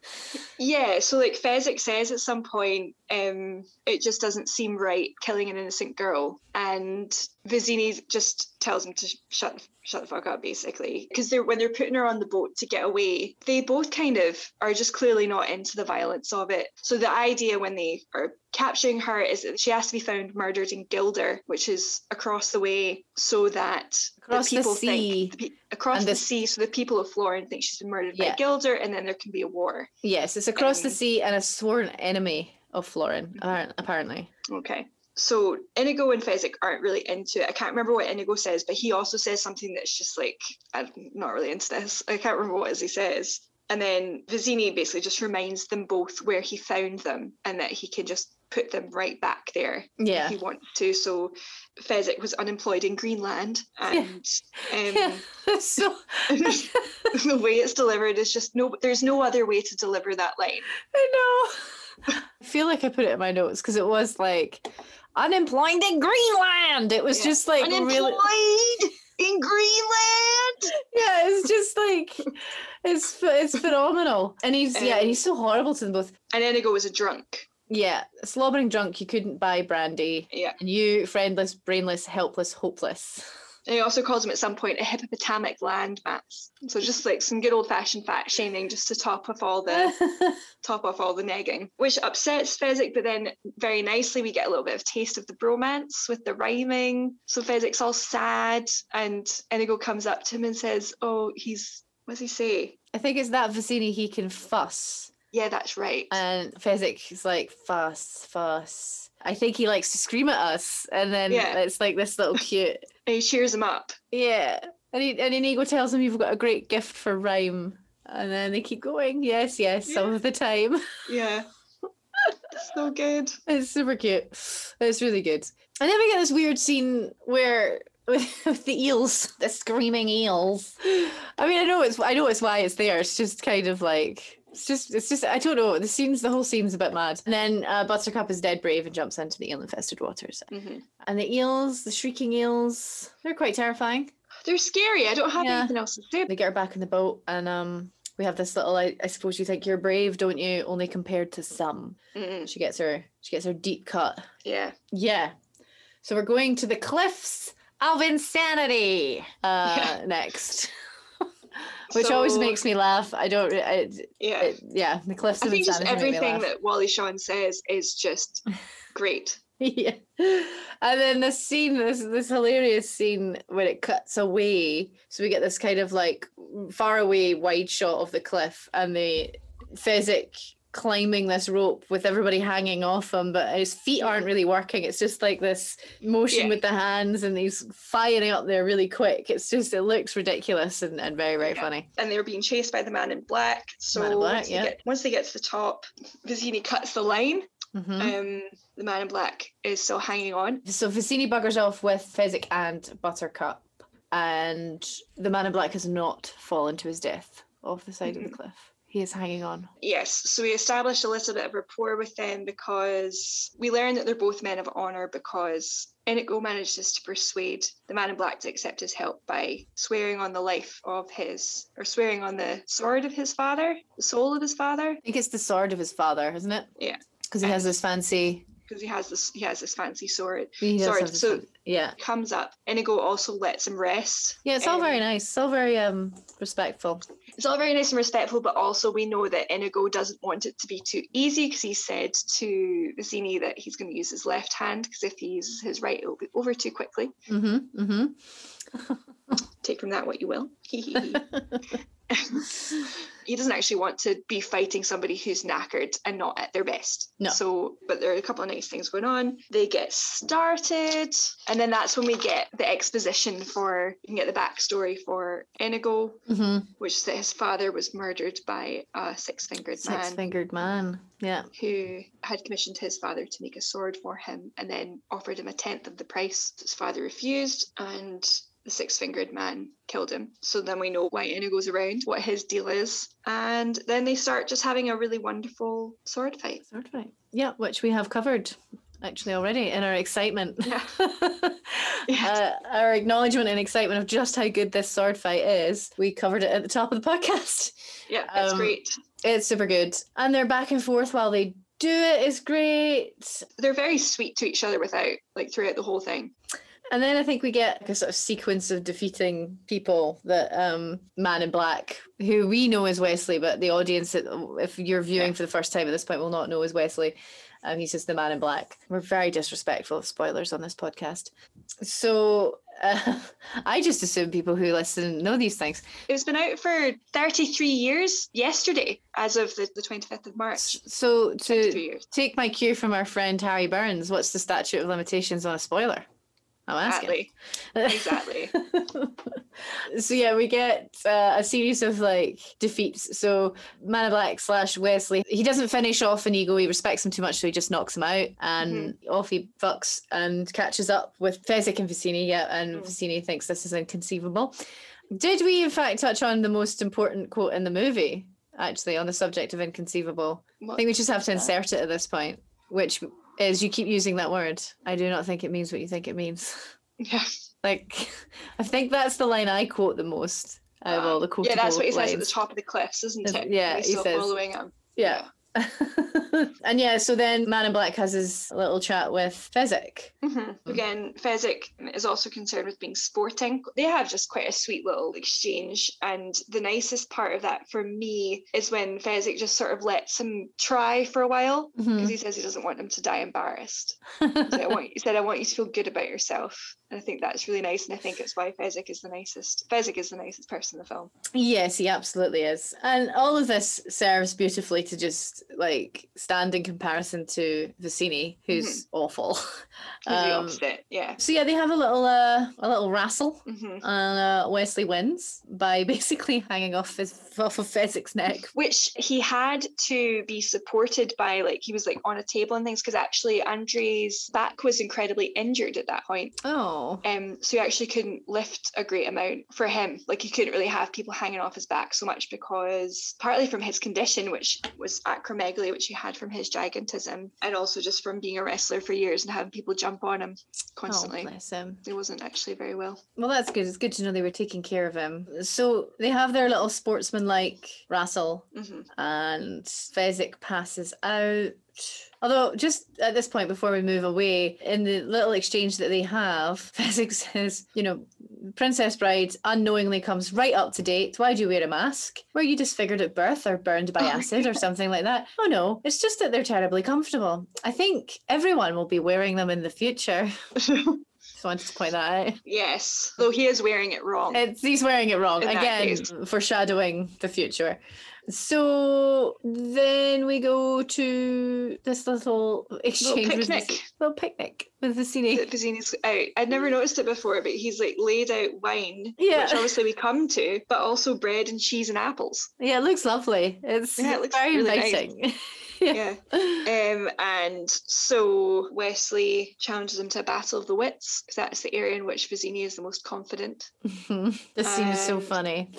Yeah, so like Fezzik says at some point, um, it just doesn't seem right killing an innocent girl, and Vizzini just tells him to shut shut the fuck up, basically, because they're when they're putting her on the boat to get away, they both kind of are just clearly not into the violence of it. So the idea when they are capturing her is that she has to be found murdered in Guilder, which is across the way, so that Across the people sea. think the pe- across the this- sea, so the people of Florin think she's been murdered Yeah. by Guilder, and then there can be a war. yes, it's across the Um, sea and a sworn enemy of Florin, apparently. Okay. So Inigo and Fezzik aren't really into it. I can't remember what Inigo says, but he also says something that's just like, I'm not really into this. I can't remember what he says. And then Vizzini basically just reminds them both where he found them and that he can just put them right back there Yeah. if he wants to. So Fezzik was unemployed in Greenland and Yeah. um, so the way it's delivered is just no there's no other way to deliver that line. I know. I feel like I put it in my notes because it was like unemployed in Greenland. It was Yeah. just like unemployed really in Greenland. yeah, it's just like it's it's phenomenal. And he's yeah, and he's so horrible to them both. And Inigo was a drunk. Yeah, slobbering drunk, you couldn't buy brandy. Yeah. And you, friendless, brainless, helpless, hopeless. And he also calls him at some point a hippopotamic landmass. So just like some good old fashioned fat shaming just to top off all the top off all the negging. Which upsets Fezzik, but then very nicely we get a little bit of taste of the bromance with the rhyming. So Fezzik's all sad and Inigo comes up to him and says, Oh, he's what does he say? I think it's that Vizzini he can fuss. Yeah, that's right. And Fezzik is like, fuss, fuss. I think he likes to scream at us. And then Yeah. it's like this little cute and he cheers him up. Yeah. And, he, and Inigo tells him you've got a great gift for rhyme. And then they keep going. Yes, yes, some of the time. Yeah. so good. It's super cute. It's really good. And then we get this weird scene where with, with the eels, the screaming eels. I mean, I know it's I know it's why it's there. It's just kind of like it's just it's just I don't know. The scene's the whole scene's a bit mad. And then uh, Buttercup is dead brave and jumps into the eel infested waters. hmm And the eels, the shrieking eels, they're quite terrifying. They're scary. I don't have Yeah. anything else to say. they get her back in the boat and um we have this little I, I suppose you think you're brave don't you only compared to some Mm, she gets her she gets her deep cut yeah. yeah so we're going to the cliffs of insanity uh Yeah. next which always makes me laugh i don't I, Yeah. it, yeah the cliffs I think just insanity make me everything that Wally Shawn says is just great. yeah. And then the scene, this this hilarious scene when it cuts away. So we get this kind of like far away wide shot of the cliff and the Fezzik climbing this rope with everybody hanging off him, but his feet aren't really working. It's just like this motion Yeah. with the hands and he's firing up there really quick. It's just it looks ridiculous and, and very, very Yeah. funny. And they were being chased by the man in black. So in Black, once, yeah. they get, once they get to the top, Vizzini cuts the line. Mhm. Um, the man in black is still hanging on. So Vizzini buggers off with Fezzik and Buttercup, and the man in black has not fallen to his death off the side of the cliff. He is hanging on. Yes, so we established a little bit of rapport with them because we learned that they're both men of honor because Inigo manages to persuade the man in black to accept his help by swearing on the life of his, or swearing on the sword of his father, the soul of his father. I think it's the sword of his father, isn't it? Yeah. Because he has this fancy. Because he has this he has this fancy sword. He Sword, so- yeah, Comes up, Inigo also lets him rest. yeah. It's all Um, very nice. It's all very um respectful. It's all very nice and respectful, but also we know that Inigo doesn't want it to be too easy because he said to Vizzini that he's going to use his left hand because if he uses his right, it'll be over too quickly. Mm-hmm. Mm-hmm. Take from that what you will. he doesn't actually want to be fighting somebody who's knackered and not at their best. No. So, but there are a couple of nice things going on. They get started, and then that's when we get the exposition for you can get the backstory for Inigo, mm-hmm. which is that his father was murdered by a six-fingered man Six-fingered man. Yeah. who had commissioned his father to make a sword for him and then offered him a tenth of the price. His father refused, and the six fingered man killed him. So then we know why Inigo's around, what his deal is. And then they start just having a really wonderful sword fight. Sword fight. Yeah, which we have covered actually already in our excitement. Yeah. Yeah. uh, our acknowledgement and excitement of just how good this sword fight is. We covered it at the top of the podcast. Yeah, that's Um, great. It's super good. And they're back and forth while they do it is great. They're very sweet to each other without, like, throughout the whole thing. And then I think we get a sort of sequence of defeating people that um Man in Black, who we know as Wesley, but the audience, if you're viewing Yeah. for the first time at this point, will not know as Wesley. Um, he's just the Man in Black. We're very disrespectful of spoilers on this podcast. So uh, I just assume people who listen know these things. It's been out for 33 years yesterday, as of the, the 25th of March. So to take my cue from our friend Harry Burns, what's the statute of limitations on a spoiler? I'm asking. Exactly. Exactly. so yeah, we get uh, a series of like defeats. So Man Black slash Wesley, he doesn't finish off Inigo. He respects him too much, so he just knocks him out, and off he fucks and catches up with Fezzik and Vizzini. Yeah, and Mm. Vizzini thinks this is inconceivable. Did we in fact touch on the most important quote in the movie? Actually, on the subject of inconceivable, I think we just have to insert it at this point, which is you keep using that word. I do not think it means what you think it means. Yeah. Like, I think that's the line I quote the most out of all the quotes. yeah, that's what he says at the top of the cliffs, isn't it? yeah, He's he still says- following him. Yeah. and yeah, so then Man in Black has his little chat with Fezzik. hmm Again, Fezzik is also concerned with being sporting. They have just quite a sweet little exchange, and the nicest part of that for me is when Fezzik just sort of lets him try for a while because Mhm. he says he doesn't want him to die embarrassed. He said, I want, he said, "I want you to feel good about yourself," and I think that's really nice, and I think it's why Fezzik is the nicest. Fezzik is the nicest person in the film. yes, he absolutely is. And all of this serves beautifully to just like stand in comparison to Vizzini, who's awful. He's the Um, opposite, yeah. so yeah, they have a little uh, a little wrestle. hmm And uh, Wesley wins by basically hanging off his off of Fezzik's neck. which he had to be supported by like he was like on a table and things because actually Andre's back was incredibly injured at that point Oh. Um so he actually couldn't lift a great amount for him like he couldn't really have people hanging off his back so much because partly from his condition which was acromegaly which he had from his gigantism and also just from being a wrestler for years and having people jump on him constantly Oh, bless him. he wasn't actually very well Well, that's good. It's good to know they were taking care of him. So they have their little sportsman-like wrestle, hmm and Fezzik passes out. Although, just at this point, before we move away, in the little exchange that they have, Fezzik says, you know, Princess Bride unknowingly comes right up to date. Why do you wear a mask? Were you disfigured at birth or burned by Oh, acid or something like that? Oh no, it's just that they're terribly comfortable. I think everyone will be wearing them in the future. Just wanted to point that out. yes though he is wearing it wrong It's, he's wearing it wrong again, case. foreshadowing the future. So then we go to this little exchange with picnic. Vic- little picnic with Vizzini. Vizzini's out. I'd never mm. noticed it before, but he's like laid out wine, Yeah. which obviously we come to, but also bread and cheese and apples. Yeah, it looks lovely. It's Yeah, it looks very really nice. Yeah. Um, and so Wesley challenges him to a battle of the wits, because that's the area in which Vizzini is the most confident. this scene is so funny.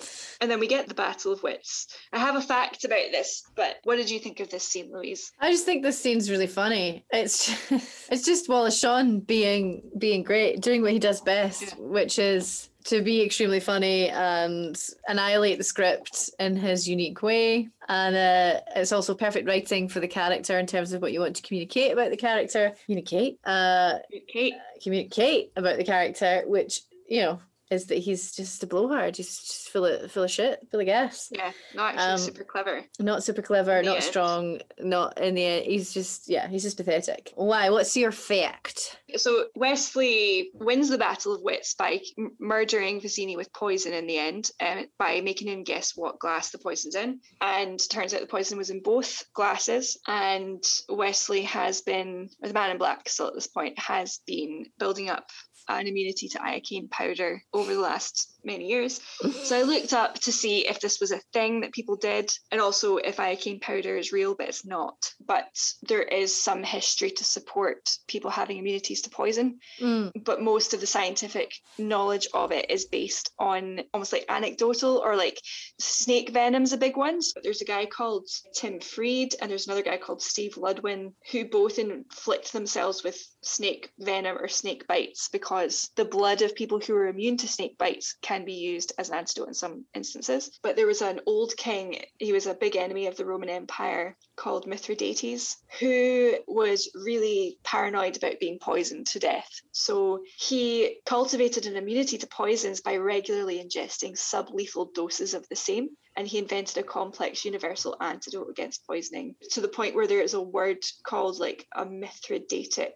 And then we get the battle of wits. I have a fact about this, but what did you think of this scene, Louise? I just think this scene's really funny. It's just, it's just Wallace Shawn being being great, doing what he does best, Yeah. which is to be extremely funny and annihilate the script in his unique way. And uh, it's also perfect writing for the character in terms of what you want to communicate about the character. Communicate, uh, Kate. communicate about the character, which you know is that he's just a blowhard. He's just full of full of shit, full of gas. Yeah, not actually Um, super clever. Not super clever, not end. strong, not in the end. He's just yeah, he's just pathetic. Why? What's your fact? So Wesley wins the Battle of Wits by m- murdering Vizzini with poison in the end, um, by making him guess what glass the poison's in. And turns out the poison was in both glasses. And Wesley has been, or the Man in Black still at this point, has been building up an immunity to iocane powder over the last many years. So I looked up to see if this was a thing that people did, and also if iocane powder is real, but it's not. But there is some history to support people having immunities to poison Mm, but most of the scientific knowledge of it is based on almost like anecdotal or like snake venom's a big one. So there's a guy called Tim Freed and there's another guy called Steve Ludwin who both inflict themselves with snake venom or snake bites because the blood of people who are immune to snake bites can be used as an antidote in some instances. But there was an old king, he was a big enemy of the Roman Empire called Mithridates, who was really paranoid about being poisoned to death. So he cultivated an immunity to poisons by regularly ingesting sublethal doses of the same. And he invented a complex universal antidote against poisoning to the point where there is a word called like a mithridatic,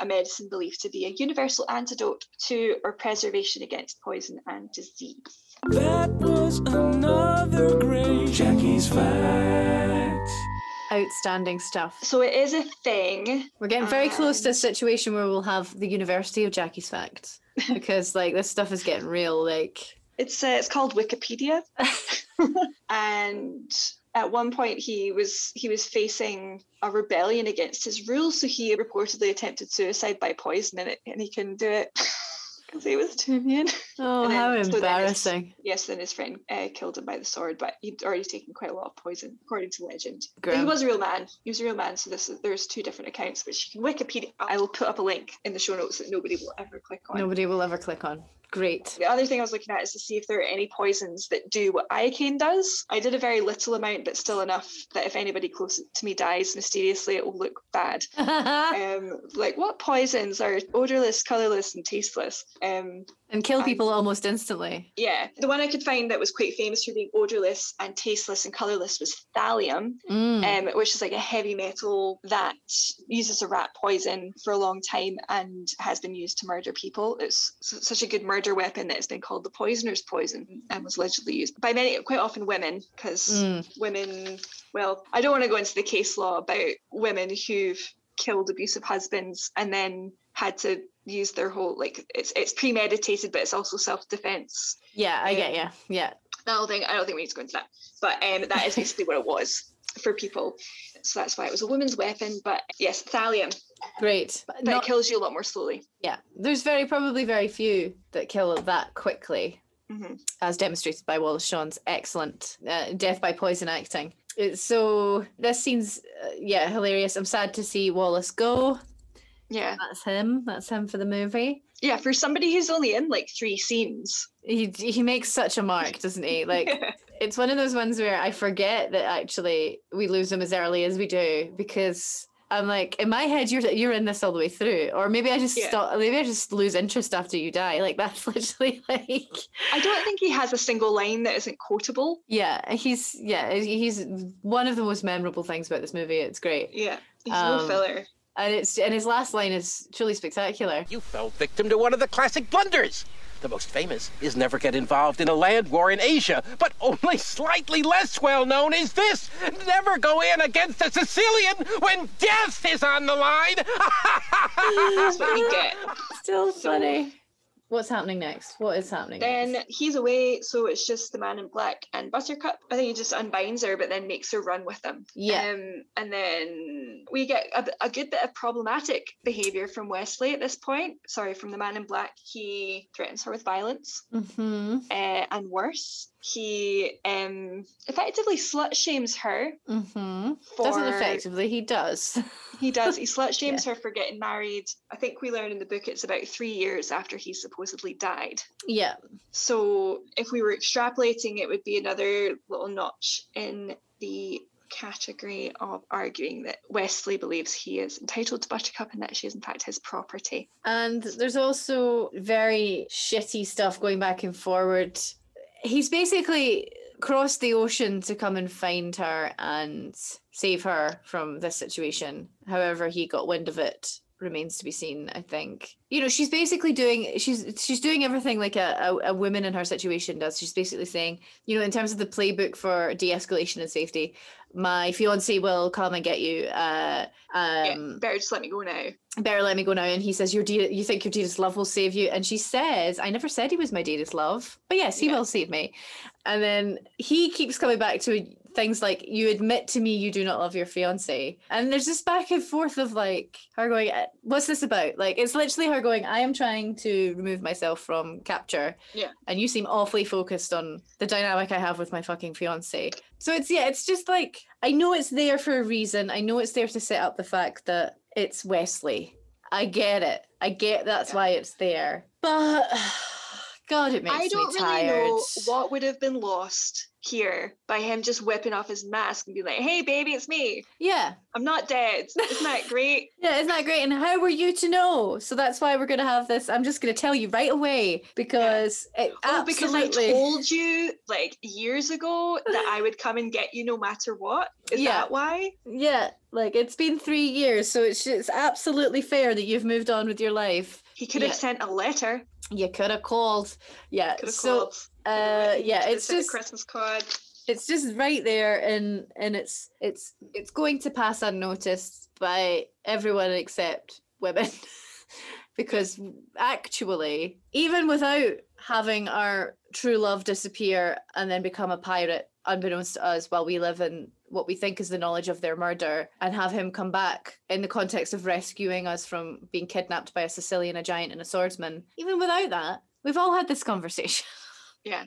a medicine believed to be a universal antidote to or preservation against poison and disease. That was another great Jackie's Facts. outstanding stuff. So it is a thing. We're getting very close to a situation where we'll have the University of Jackie's Facts because like this stuff is getting real. Like It's uh, it's called Wikipedia, and at one point he was he was facing a rebellion against his rule, so he reportedly attempted suicide by poison, and, it, and he couldn't do it because he was too mean. oh, then- how so then his- embarrassing! Yes, then his friend uh, killed him by the sword, but he'd already taken quite a lot of poison, according to legend. But he was a real man. He was a real man. So this is, there's two different accounts, which you can Wikipedia. I will put up a link in the show notes that nobody will ever click on. Nobody will ever click on. Great. The other thing I was looking at is to see if there are any poisons that do what iocane does. I did a very little amount, but still enough that if anybody close to me dies mysteriously, it will look bad. Um, like what poisons are odorless, colorless, and tasteless? Um, and kill people almost instantly. yeah, the one I could find that was quite famous for being odorless and tasteless and colorless was thallium, Mm. um, which is like a heavy metal that uses a rat poison for a long time and has been used to murder people. It's such a good murder weapon that it's been called the poisoner's poison and was allegedly used by many, quite often women, because Mm. women, well, I don't want to go into the case law about women who've killed abusive husbands and then had to use their whole like it's it's premeditated but it's also self-defense Yeah, I um, get yeah, Yeah. that whole thing. I don't think we need to go into that, but um, that is basically what it was for people. So that's why it was a woman's weapon. But yes, thallium, Great. but Not- it kills you a lot more slowly. yeah. There's very probably very few that kill that quickly. Mhm. as demonstrated by Wallace Shawn's excellent uh, death by poison acting. It's so this seems uh, yeah hilarious. I'm sad to see Wallace go. Yeah, That's him. That's him for the movie. yeah. For somebody who's only in like three scenes, He he makes such a mark, doesn't he? Like it's one of those ones where I forget that actually we lose him as early as we do because I'm like in my head you're you're in this all the way through, or maybe I just Yeah. stop. Maybe I just lose interest after you die. Like that's literally like I don't think he has a single line that isn't quotable. yeah. He's yeah. He's one of the most memorable things about this movie. It's great. Yeah, he's Um, no filler. And it's and his last line is truly spectacular. You fell victim to one of the classic blunders. The most famous is never get involved in a land war in Asia, but only slightly less well known is this never go in against a Sicilian when death is on the line. That's what you get. Still So- funny. What's happening next? What is happening? Then next? he's away, so it's just the man in black and Buttercup. I think he just unbinds her, but then makes her run with him. Yeah. Um, and then we get a, a good bit of problematic behavior from Wesley at this point. Sorry, from the man in black. He threatens her with violence. Mm-hmm. Uh, and worse, he um, effectively slut shames her Mm-hmm. for. Doesn't effectively. He does. He does. He slut shames her for getting married. I think we learn in the book it's about three years after he supposedly died. Yeah. So if we were extrapolating, it would be another little notch in the category of arguing that Wesley believes he is entitled to Buttercup and that she is in fact his property. And there's also very shitty stuff going back and forward. He's basically crossed the ocean to come and find her and save her from this situation. However, he got wind of it remains to be seen i think you know she's basically doing she's she's doing everything like a, a, a woman in her situation does she's basically saying you know in terms of the playbook for de-escalation and safety my fiance will come and get you uh Yeah, um better just let me go now. better let me go now. And he says, Your dear, you think your dearest love will save you? And she says, I never said he was my dearest love, but yes, he Yeah. will save me. And then he keeps coming back to things like, You admit to me you do not love your fiance. And there's this back and forth of like her going, "Uh, What's this about? Like, it's literally her going, I am trying to remove myself from capture. Yeah. And you seem awfully focused on the dynamic I have with my fucking fiance. So it's, yeah, it's just like, I know it's there for a reason. I know it's there to set up the fact that it's Wesley. I get it. I get that's Yeah. why it's there. But God, it makes I don't me really tired. know what would have been lost here by him just whipping off his mask and being like, "Hey, baby, it's me. Yeah, I'm not dead. Isn't that great?" yeah, isn't that great? And how were you to know? So that's why we're gonna have this. I'm just gonna tell you right away because it Oh, because I told you like years ago that I would come and get you no matter what. Is Yeah. that why? yeah, like it's been three years, so it's it's absolutely fair that you've moved on with your life. He could have Yeah. sent a letter. You could have called. Yeah. Could have So called. Uh, yeah, it's just a Christmas card. it's just right there and and it's it's it's going to pass unnoticed by everyone except women because actually even without having our true love disappear and then become a pirate unbeknownst to us while we live in what we think is the knowledge of their murder and have him come back in the context of rescuing us from being kidnapped by a Sicilian, a giant, and a swordsman. Even without that, we've all had this conversation. Yeah.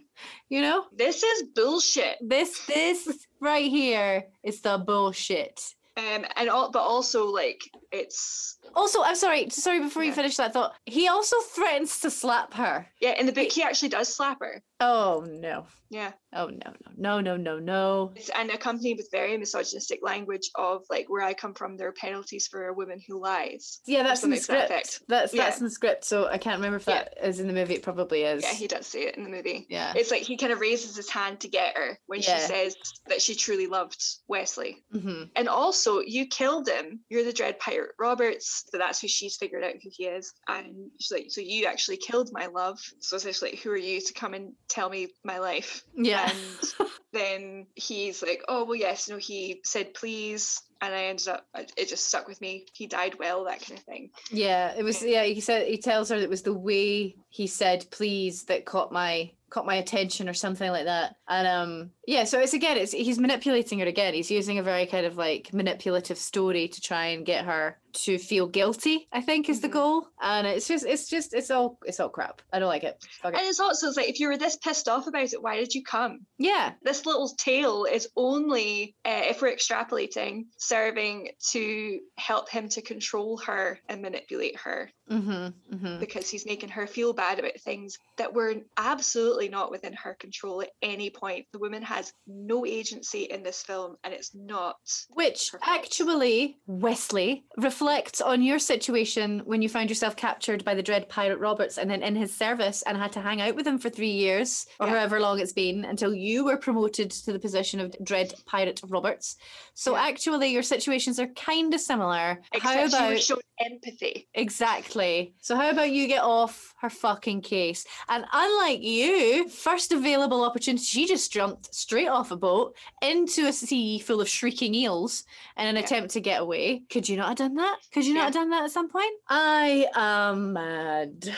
You know? This is bullshit. This this right here is the bullshit. Um, and all, but also like it's Also, I'm sorry, sorry before you finish that thought. He also threatens to slap her. yeah. In the book, he actually does slap her. Oh no. Yeah. Oh no, no, no, no, no, no. It's, and accompanied with very misogynistic language of like where I come from, there are penalties for a woman who lies. Yeah, that's in the to that script. That's Yeah. that's in the script, so I can't remember if Yeah. that is in the movie. It probably is. Yeah, he does say it in the movie. Yeah. It's like he kind of raises his hand to get her when Yeah. she says that she truly loved Wesley. hmm And also, you killed him. You're the Dread Pirate Roberts. So that's who she's figured out who he is. And she's like, so you actually killed my love. So essentially, like, who are you to come and tell me my life? Yeah. And then he's like, oh, well, yes, no, he said please. And I ended up, it just stuck with me. He died well, that kind of thing. Yeah, it was. Yeah, he said he tells her it was the way he said "please" that caught my caught my attention or something like that. And um, yeah, so it's again, it's he's manipulating her again. He's using a very kind of like manipulative story to try and get her to feel guilty. I think is the Mhm. goal. And it's just, it's just, it's all, it's all crap. I don't like it. And it's also it's like, if you were this pissed off about it, why did you come? Yeah, this little tale is only, uh, if we're extrapolating, serving to help him to control her and manipulate her mm-hmm, mm-hmm. because he's making her feel bad about things that were absolutely not within her control at any point. The woman has no agency in this film, and it's not. Which Perfect. actually, Wesley, reflects on your situation when you found yourself captured by the Dread Pirate Roberts and then in his service and had to hang out with him for three years or Yeah. however long it's been until you were promoted to the position of Dread Pirate Roberts. So Yeah. actually, your situations are kind of similar. Except How about shown empathy. Exactly. So how about you get off her fucking case? And unlike you, first available opportunity, she just jumped straight off a boat into a sea full of shrieking eels in an Yeah. attempt to get away. Could you not have done that? Could you not Yeah. have done that at some point? I am mad.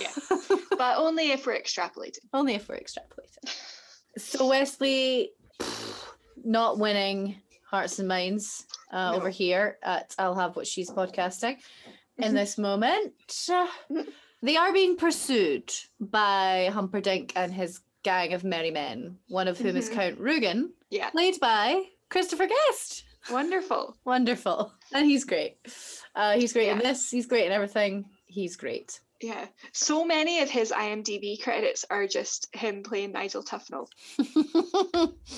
Yeah. But only if we're extrapolating. Only if we're extrapolating. So Wesley not winning hearts and minds uh, No. over here at I'll have what she's podcasting in this moment. They are being pursued by Humperdinck and his gang of merry men, one of whom is Mhm. Count Rugen, Yeah. played by Christopher Guest. Wonderful. Wonderful. And he's great. Uh, he's great in this, he's great in everything. He's great. Yeah. So many of his IMDb credits are just him playing Nigel Tufnel.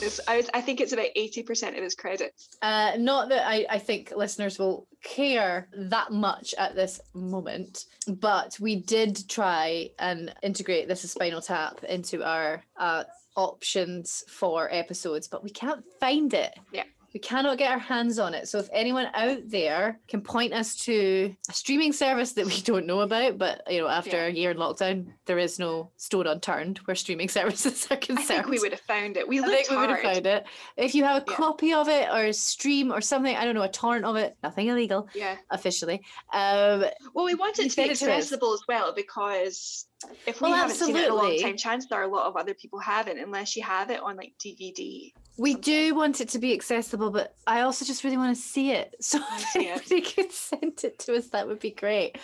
It's- I, I think it's about 80% of his credits. Uh, not that I, I think listeners will care that much at this moment, but we did try and integrate this as Spinal Tap into our uh, options for episodes, but we can't find it. Yeah. We cannot get our hands on it. So if anyone out there can point us to a streaming service that we don't know about, but you know, after Yeah. a year in lockdown, there is no stone unturned where streaming services are concerned. I think we would have found it. We I think we would have found it. If you have a Yeah. copy of it or a stream or something, I don't know, a torrent of it, nothing illegal Yeah. officially. Um, Well, we want it to be it accessible as well because if we Well, haven't seen it in a long absolutely. time, chances are a lot of other people haven't unless you have it on like DVD. We do want it to be accessible, but I also just really want to see it. So if anybody could send it to us, that would be great.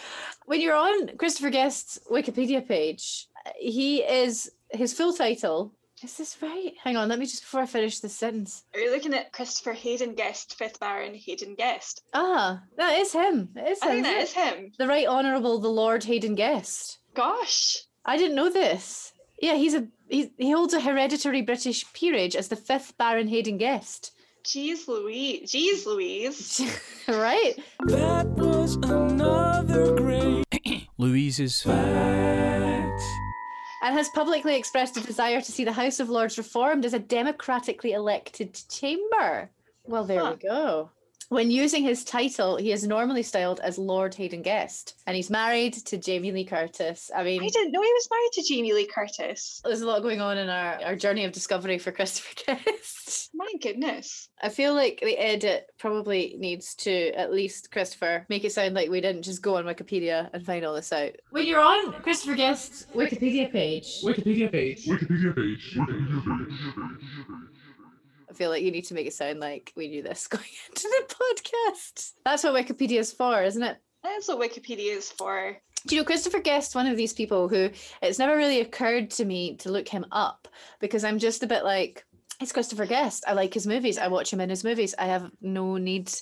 When you're on Christopher Guest's Wikipedia page, he is his full title. Is this right? Hang on, let me just before I finish this sentence. Are you looking at Christopher Hayden Guest, fifth Baron Hayden Guest? Ah, that is him. It is I him. think that isn't him. the Right Honourable the Lord Hayden Guest. Gosh. I didn't know this. Yeah, he's a he, he holds a hereditary British peerage as the fifth Baron Hayden Guest. Jeez Louise. Jeez Louise. right? That was another great Louise's Facts. And has publicly expressed a desire to see the House of Lords reformed as a democratically elected chamber. Well, there Huh. we go. When using his title, he is normally styled as Lord Hayden Guest, and he's married to Jamie Lee Curtis. I mean, I didn't know he was married to Jamie Lee Curtis. there's a lot going on in our, our journey of discovery for Christopher Guest. My goodness. I feel like the edit probably needs to at least Christopher make it sound like we didn't just go on Wikipedia and find all this out. When you're on Christopher Guest's Wikipedia page, Wikipedia page. Wikipedia page. Wikipedia page. I feel like you need to make it sound like we knew this going into the podcast. That's what Wikipedia is for, isn't it? That's what Wikipedia is for. Do you know Christopher Guest, one of these people who it's never really occurred to me to look him up because I'm just a bit like, it's Christopher Guest. I like his movies. I watch him in his movies. I have no need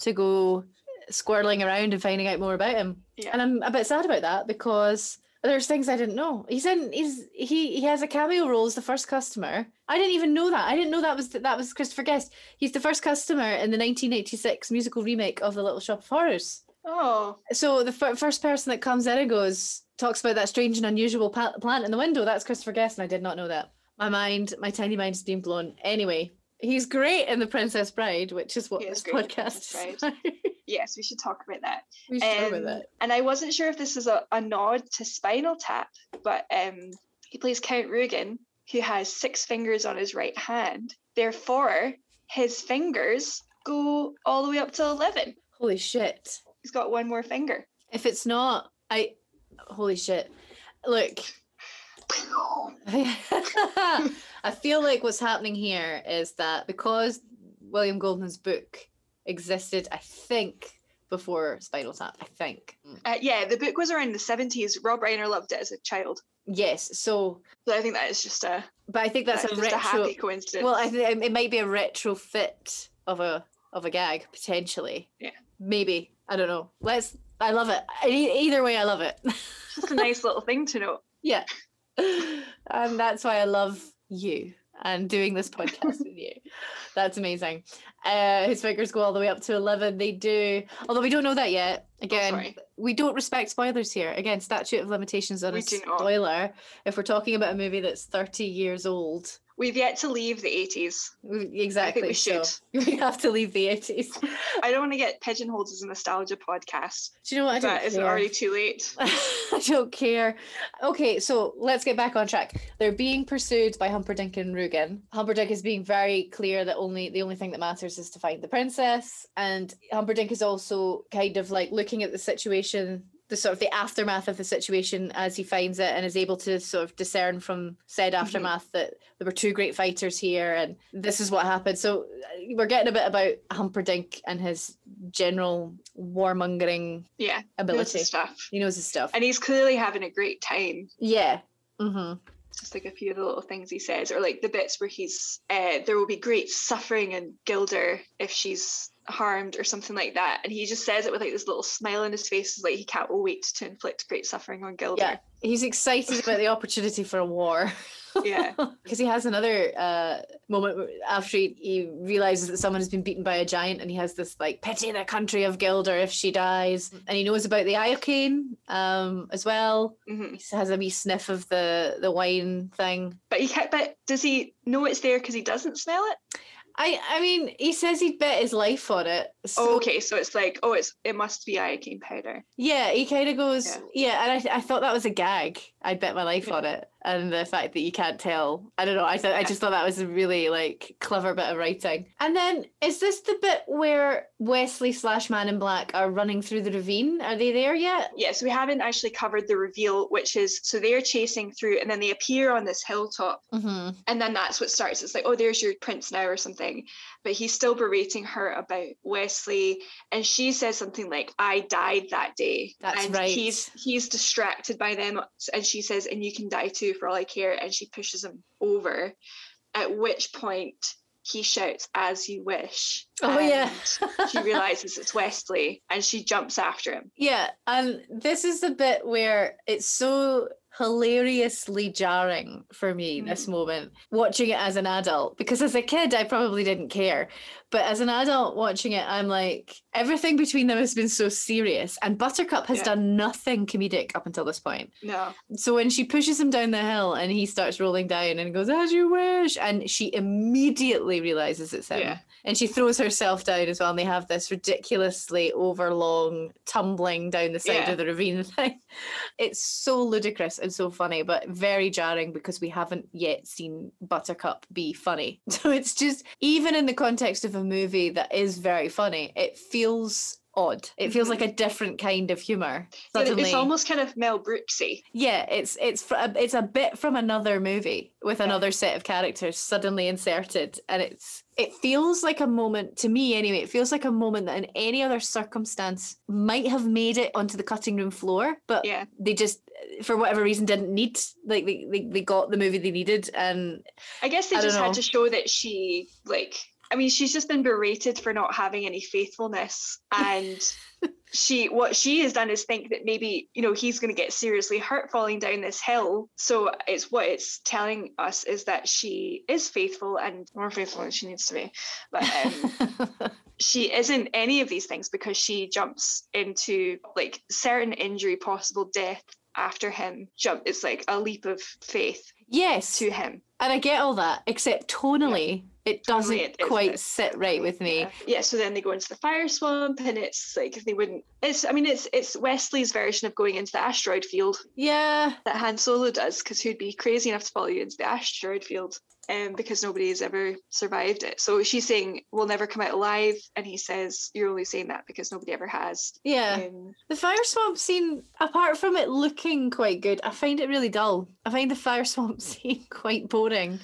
to go squirreling around and finding out more about him. Yeah. And I'm a bit sad about that because there's things I didn't know. He's in he's he he has a cameo role as the first customer. I didn't even know that. I didn't know that was that was Christopher Guest. He's the first customer in the 1986 musical remake of The Little Shop of Horrors. Oh, So the fir- first person that comes in and goes talks about that strange and unusual pa- plant in the window. That's Christopher Guest, and I did not know that. My mind, my tiny mind, is being blown. Anyway, he's great in The Princess Bride, which is what He this The podcast is. about. yes, we should talk about that. we should go with Um, it. And I wasn't sure if this is a, a nod to Spinal Tap, but um, he plays Count Rugen, who has six fingers on his right hand. Therefore, his fingers go all the way up to 11. Holy shit! He's got one more finger. If it's not, I holy shit. Look, I feel like what's happening here is that because William Goldman's book existed, I think, before Spinal Tap, I think. Uh, yeah, the book was around the 70s. Rob Reiner loved it as a child. Yes, so, So I think that is just a, but I think that's, that's a retro. a happy coincidence. well, I think it might be a retrofit of a of a gag potentially. Yeah. Maybe I don't know. Let's. I love it. Either way, I love it. just a nice little thing to know. Yeah. And that's why I love you and doing this podcast with you. That's amazing. Uh, his fingers go all the way up to 11. They do, although we don't know that yet. Again, sorry. we don't respect spoilers here. Again, statute of limitations on We a do not. spoiler. If we're talking about a movie that's 30 years old, We've yet to leave the 80s. Mm, we- exactly. we so should. we have to leave the 80s. I don't want to get pigeonholed as a nostalgia podcast. Do you know what? I don't But is it already too late? I don't care. Okay, so let's get back on track. They're being pursued by Humperdinck and Rugen. Humperdinck is being very clear that only the only thing that matters is to find the princess, and Humperdinck is also kind of like looking at the situation, the sort of the aftermath of the situation as he finds it, and is able to sort of discern from said aftermath that there were two great fighters here, and this is what happened. So uh, we're getting a bit about Humperdinck and his general warmongering Yeah, knows ability. his stuff. He knows his stuff. And he's clearly having a great time. Yeah. Mm-hmm. just like a few of the little things he says, or like the bits where he's uh, there will be great suffering in Guilder if she's harmed or something like that, and he just says it with like this little smile on his face, is like he can't wait to inflict great suffering on Guilder. Yeah, he's excited about the opportunity for a war. Yeah. because he has another uh, moment after he, he realizes that someone has been beaten by a giant, and he has this like pity the country of Guilder if she dies, and he knows about the iocane um, as well. hmm He has a wee sniff of the the wine thing. But he can't. But does he know it's there because he doesn't smell it? I I mean, he says he'd bet his life on it. So oh, okay. So it's like, oh, it's it must be iocane powder. Yeah, he kind of goes, Yeah. yeah, and I, I thought that was a gag. I'd bet my life on it, and the fact that you can't tell. I don't know. I thought I just thought that was a really like clever bit of writing. And then is this the bit where Wesley slash Man in Black are running through the ravine? Are they there yet? Yes, we haven't actually covered the reveal, which is so they're chasing through, and then they appear on this hilltop, Mm-hmm. and then that's what starts. It's like, oh, there's your prince now, or something. But he's still berating her about Wesley, and she says something like, "I died that day." That's and right. He's he's distracted by them, and she says, "And you can die too, for all I care." And she pushes him over. At which point he shouts, "As you wish." Oh, yeah. she realizes it's Wesley, and she jumps after him. Yeah, and this is the bit where it's so hilariously jarring for me hmm. this moment watching it as an adult because as a kid I probably didn't care but as an adult watching it I'm like everything between them has been so serious and Buttercup has Yeah. done nothing comedic up until this point No. so when she pushes him down the hill and he starts rolling down and goes as you wish and she immediately realizes it's him Yeah. And she throws herself down as well and they have this ridiculously overlong tumbling down the side Yeah. of the ravine thing it's so ludicrous and so funny but very jarring because we haven't yet seen buttercup be funny so it's just even in the context of a movie that is very funny it feels odd it feels like mm-hmm. a different kind of humor suddenly it's almost kind of Mel Brooksy. yeah, it's it's a- uh, it's a bit from another movie with Yeah. another set of characters suddenly inserted, and it's it feels like a moment to me anyway. It feels like a moment that in any other circumstance might have made it onto the cutting room floor, but Yeah. they just uh, for whatever reason didn't need like they, they, they got the movie they needed and I guess they I just had to show that she like I mean she's just been berated for not having any faithfulness. And she what she has done is think that maybe you know he's going to get seriously hurt falling down this hill. So it's what it's telling us is that she is faithful and more faithful than she needs to be. But um, she isn't any of these things because she jumps into like certain injury possible death after him. Jump it's like a leap of faith yes, to him. And I get all that, except tonally it doesn't it quite bit- sit right with me. Yeah. yeah, so then they go into the fire swamp and it's like they wouldn't it's I mean it's it's Wesley's version of going into the asteroid field Yeah, that Han Solo does, because who'd be crazy enough to follow you into the asteroid field? Um, because has ever survived it. So she's saying we'll never come out alive, and he says you're only saying that because nobody ever has. yeah. Um, The fire swamp scene, apart from it looking quite good, I find it really dull. I find the fire swamp scene quite boring.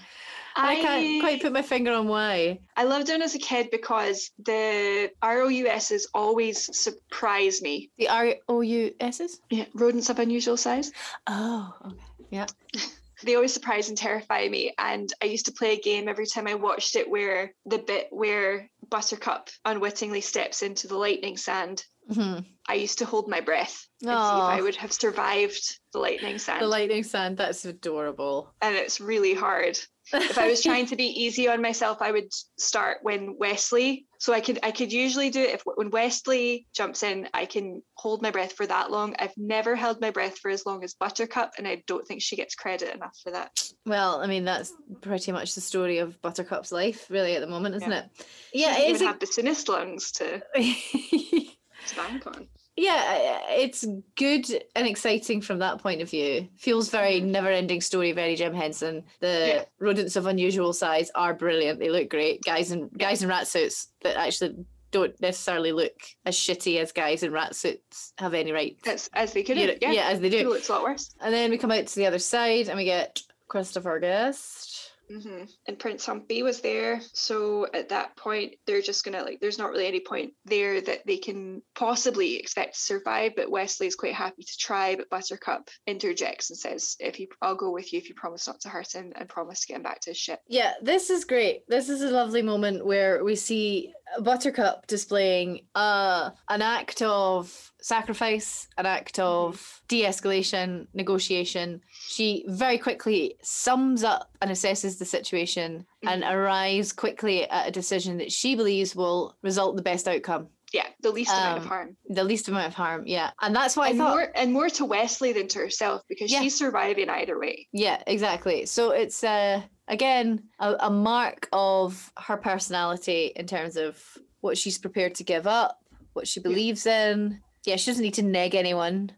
And I, can't quite put my finger on why. I loved it as a kid because the ROUSs always surprise me. The R O U S's? Yeah, rodents of unusual size. Oh, okay. Yeah. they always surprise and terrify me. And I used to play a game every time I watched it where the bit where Buttercup unwittingly steps into the lightning sand. hmm I used to hold my breath and see if I would have survived the lightning sand. The lightning sand, that's adorable. and it's really hard. If I was trying to be easy on myself, I would start when Wesley. So I could I could usually do it if when Wesley jumps in, I can hold my breath for that long. I've never held my breath for as long as Buttercup, and I don't think she gets credit enough for that. Well, I mean, that's pretty much the story of Buttercup's life, really, at the moment, isn't Yeah. it? Yeah, she it even a- have the sinist lungs to, bank on. Yeah, it's good and exciting from that point of view. Feels very never-ending story, very Jim Henson. The Mm-hmm. Yeah. rodents of unusual size are brilliant. They look great. Guys in guys in rat suits that actually don't necessarily look as shitty as guys in rat suits have any right. As, as they could, yeah. yeah, as they do. It looks a lot worse. And then we come out to the other side and we get Christopher Guest. Hmm And Prince Humpy was there. So at that point, they're just gonna like, there's not really any point there that they can possibly expect to survive. But Wesley is quite happy to try. But Buttercup interjects and says, "If you, I'll go with you if you promise not to hurt him and promise to get him back to his ship." Yeah, this is great. This is a lovely moment where we see Buttercup displaying uh, an act of sacrifice, an act of de escalation, negotiation. She very quickly sums up and assesses the situation and arrives quickly at a decision that she believes will result in the best outcome, Yeah, the least amount of Um, harm. the least amount of harm. Yeah. And that's why I thought. more and more to Wesley than to herself because Yeah. she's surviving either way. Yeah, exactly. So it's uh again a, a mark of her personality in terms of what she's prepared to give up, what she believes in. Yeah, she doesn't need to neg anyone.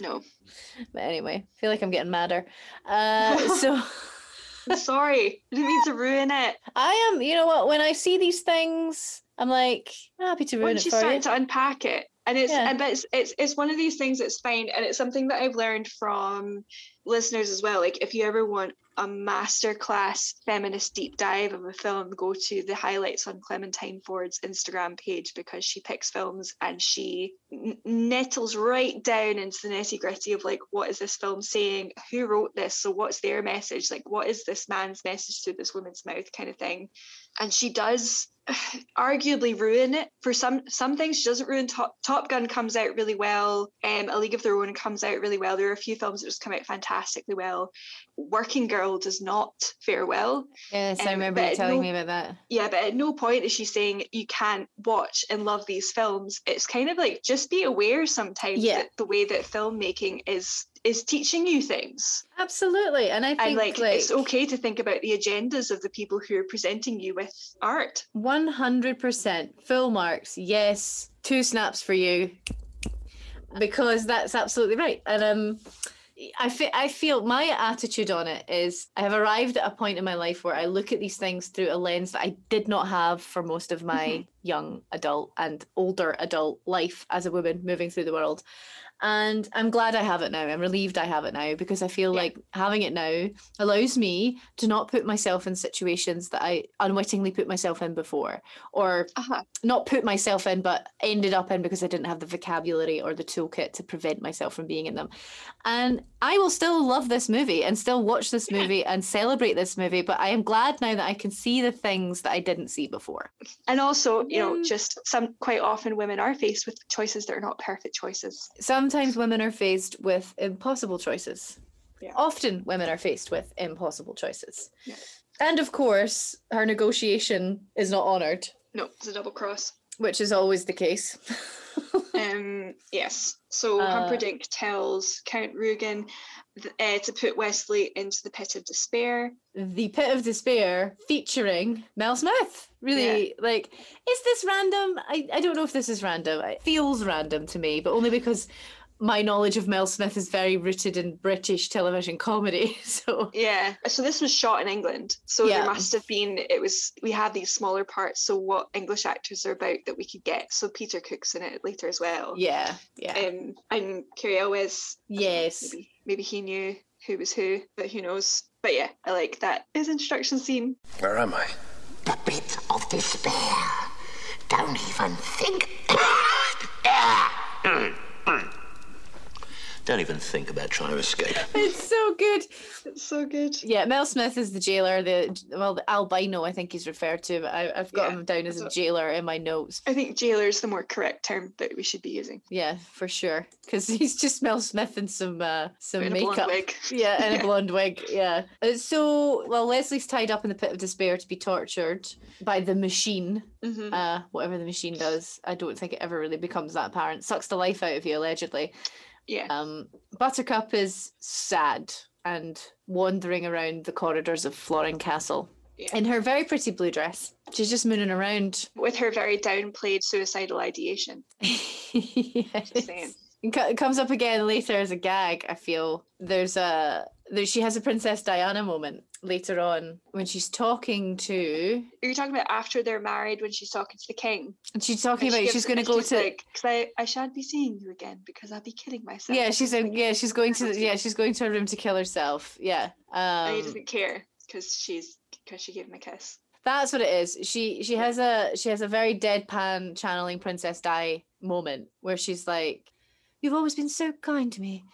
No, But anyway, I feel like I'm getting madder. Uh so I'm sorry, I didn't mean to ruin it. I am, you know what, when I see these things, I'm like, I'm happy to ruin Once it you for start you. to unpack it, and it's Yeah. and but it's, it's it's one of these things that's fine, and it's something that I've learned from listeners as well. Like if you ever want a masterclass feminist deep dive of a film, go to the highlights on Clementine Ford's Instagram page because she picks films and she n- nettles right down into the nitty gritty of like what is this film saying, who wrote this, so what's their message, like what is this man's message through this woman's mouth, kind of thing. And she does arguably ruin it. For some some things she doesn't ruin. Top, top gun comes out really well. Um a league of their own comes out really well. There are a few films that just come out fantastically well. Working girl does not fare well. Yes, I um, remember you telling no- me about that. yeah but at no point is she saying you can't watch and love these films. It's kind of like just be aware sometimes Yeah. that the way that filmmaking is is teaching you things Absolutely. And I think and like, like it's okay to think about the agendas of the people who are presenting you with art 100% full marks. Yes, two snaps for you. Because that's absolutely right. And um I feel I feel my attitude on it is I have arrived at a point in my life where I look at these things through a lens that I did not have for most of my young adult and older adult life as a woman moving through the world. And I'm glad I have it now. I'm relieved I have it now because I feel Yeah. like having it now allows me to not put myself in situations that I unwittingly put myself in before or uh-huh. not put myself in but ended up in because I didn't have the vocabulary or the toolkit to prevent myself from being in them. And I will still love this movie and still watch this Yeah. movie and celebrate this movie, but I am glad now that I can see the things that I didn't see before. and also you know mm. just some quite often women are faced with choices that are not perfect choices Sometimes women are faced with impossible choices. Yeah. Often women are faced with impossible choices. Yeah. And of course, her negotiation is not honoured, no it's a double cross which is always the case. um yes so Uh, humperdinck tells count rugen th- uh, to put wesley into the pit of despair the Pit of Despair featuring Mel Smith. Really, like, is this random? I, I don't know if this is random. It feels random to me, but only because my knowledge of Mel Smith is very rooted in British television comedy. So, yeah so this was shot in england so Yeah. there must have been it was we had these smaller parts so what english actors are about that we could get so peter cook's in it later as well yeah, yeah. um and Cary Elwes yes. maybe maybe he knew who was who but who knows but yeah i like that his introduction scene Where am I? The bit of despair. Don't even think. Don't even think about trying to escape. It's so good. it's so good Yeah, Mel Smith is the jailer. The well, the albino, I think he's referred to. But I, I've got Yeah, him down as a jailer in my notes. I think jailer is the more correct term that we should be using. Yeah, for sure, because he's just Mel Smith in some uh, some In a makeup. wig. Yeah, and Yeah. a blonde wig. Yeah. Uh, So, well, Wesley's tied up in the pit of despair to be tortured by the machine. Mhm. Uh, whatever the machine does, I don't think it ever really becomes that apparent. Sucks the life out of you, allegedly. Yeah. Um, Buttercup is sad and wandering around the corridors of Florin Castle Yeah. in her very pretty blue dress. She's just mooning around. With her very downplayed suicidal ideation. Yes. It comes up again later as a gag. I feel there's a she has a Princess Diana moment later on when she's talking to Are you talking about after they're married when she's talking to the king? and she's talking And about she she's going to go to like, because I, I shan't be seeing you again because I'll be killing myself. yeah she's in, yeah she's going to yeah she's going to her room to kill herself yeah and he um doesn't care. because she's because she gave him a kiss. That's what it is. She she has a she has a very deadpan channeling Princess Di moment where she's like, "You've always been so kind to me.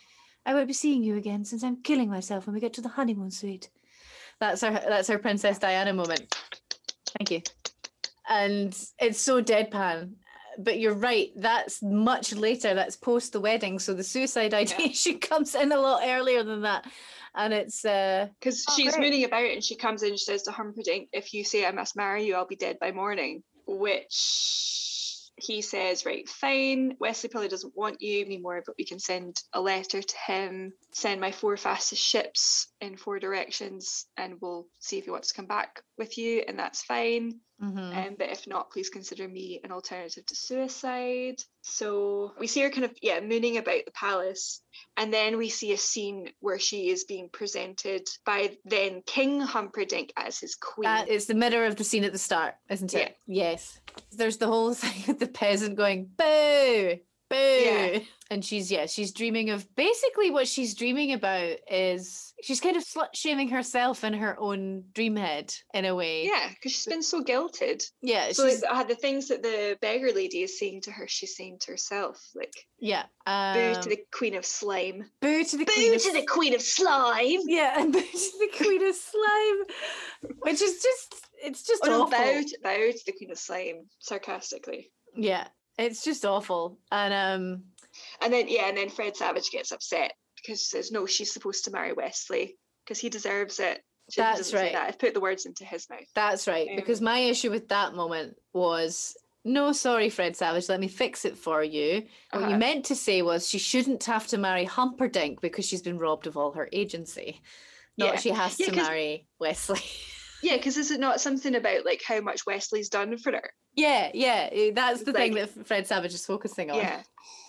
I won't be seeing you again since I'm killing myself when we get to the honeymoon suite." That's her that's her Princess Diana moment. Thank you. And it's so deadpan. But you're right. That's much later. That's post the wedding. So the suicide ideation comes in a lot earlier than that. And it's uh Because Oh, she's great. mooning about and she comes in she says to Humperdinck, if you say I must marry you, I'll be dead by morning. Which he says, right, fine. Wesley probably doesn't want you anymore, but we can send a letter to him, send my four fastest ships in four directions, and we'll see if he wants to come back with you, and that's fine. mhm. Um, but if not, please consider me an alternative to suicide. So we see her kind of, yeah, mooning about the palace. And then we see a scene where she is being presented by then King Humperdinck as his queen. Uh, it's the mirror of the scene at the start, isn't it? Yeah. it? Yes. There's the whole thing with the peasant going, boo, boo. Yeah. And she's, yeah, she's dreaming of basically what she's dreaming about is she's kind of slut shaming herself in her own dream head in a way. yeah, because she's been so guilted. Yeah. So she's, like, uh, the things that the beggar lady is saying to her, she's saying to herself, like, yeah. boo Um, to the queen of slime. boo to the queen Boo of to the queen of slime. yeah, and boo to the queen of slime, which is just, it's just Oh no, awful. bow to, bow to the queen of slime, sarcastically. Yeah, it's just awful. And um, And then yeah, and then Fred Savage gets upset because she says no, she's supposed to marry Wesley because he deserves it. She That's right. That. I've put the words into his mouth. That's right. Um, because my issue with that moment was no, sorry, Fred Savage, let me fix it for you. What you Uh-huh. meant to say was she shouldn't have to marry Humperdinck because she's been robbed of all her agency. Not Yeah. she has Yeah, to marry Wesley. Yeah, because is it not something about like how much Wesley's done for her? yeah, yeah. eh, That's the thing that Fred Savage is focusing on. Yeah,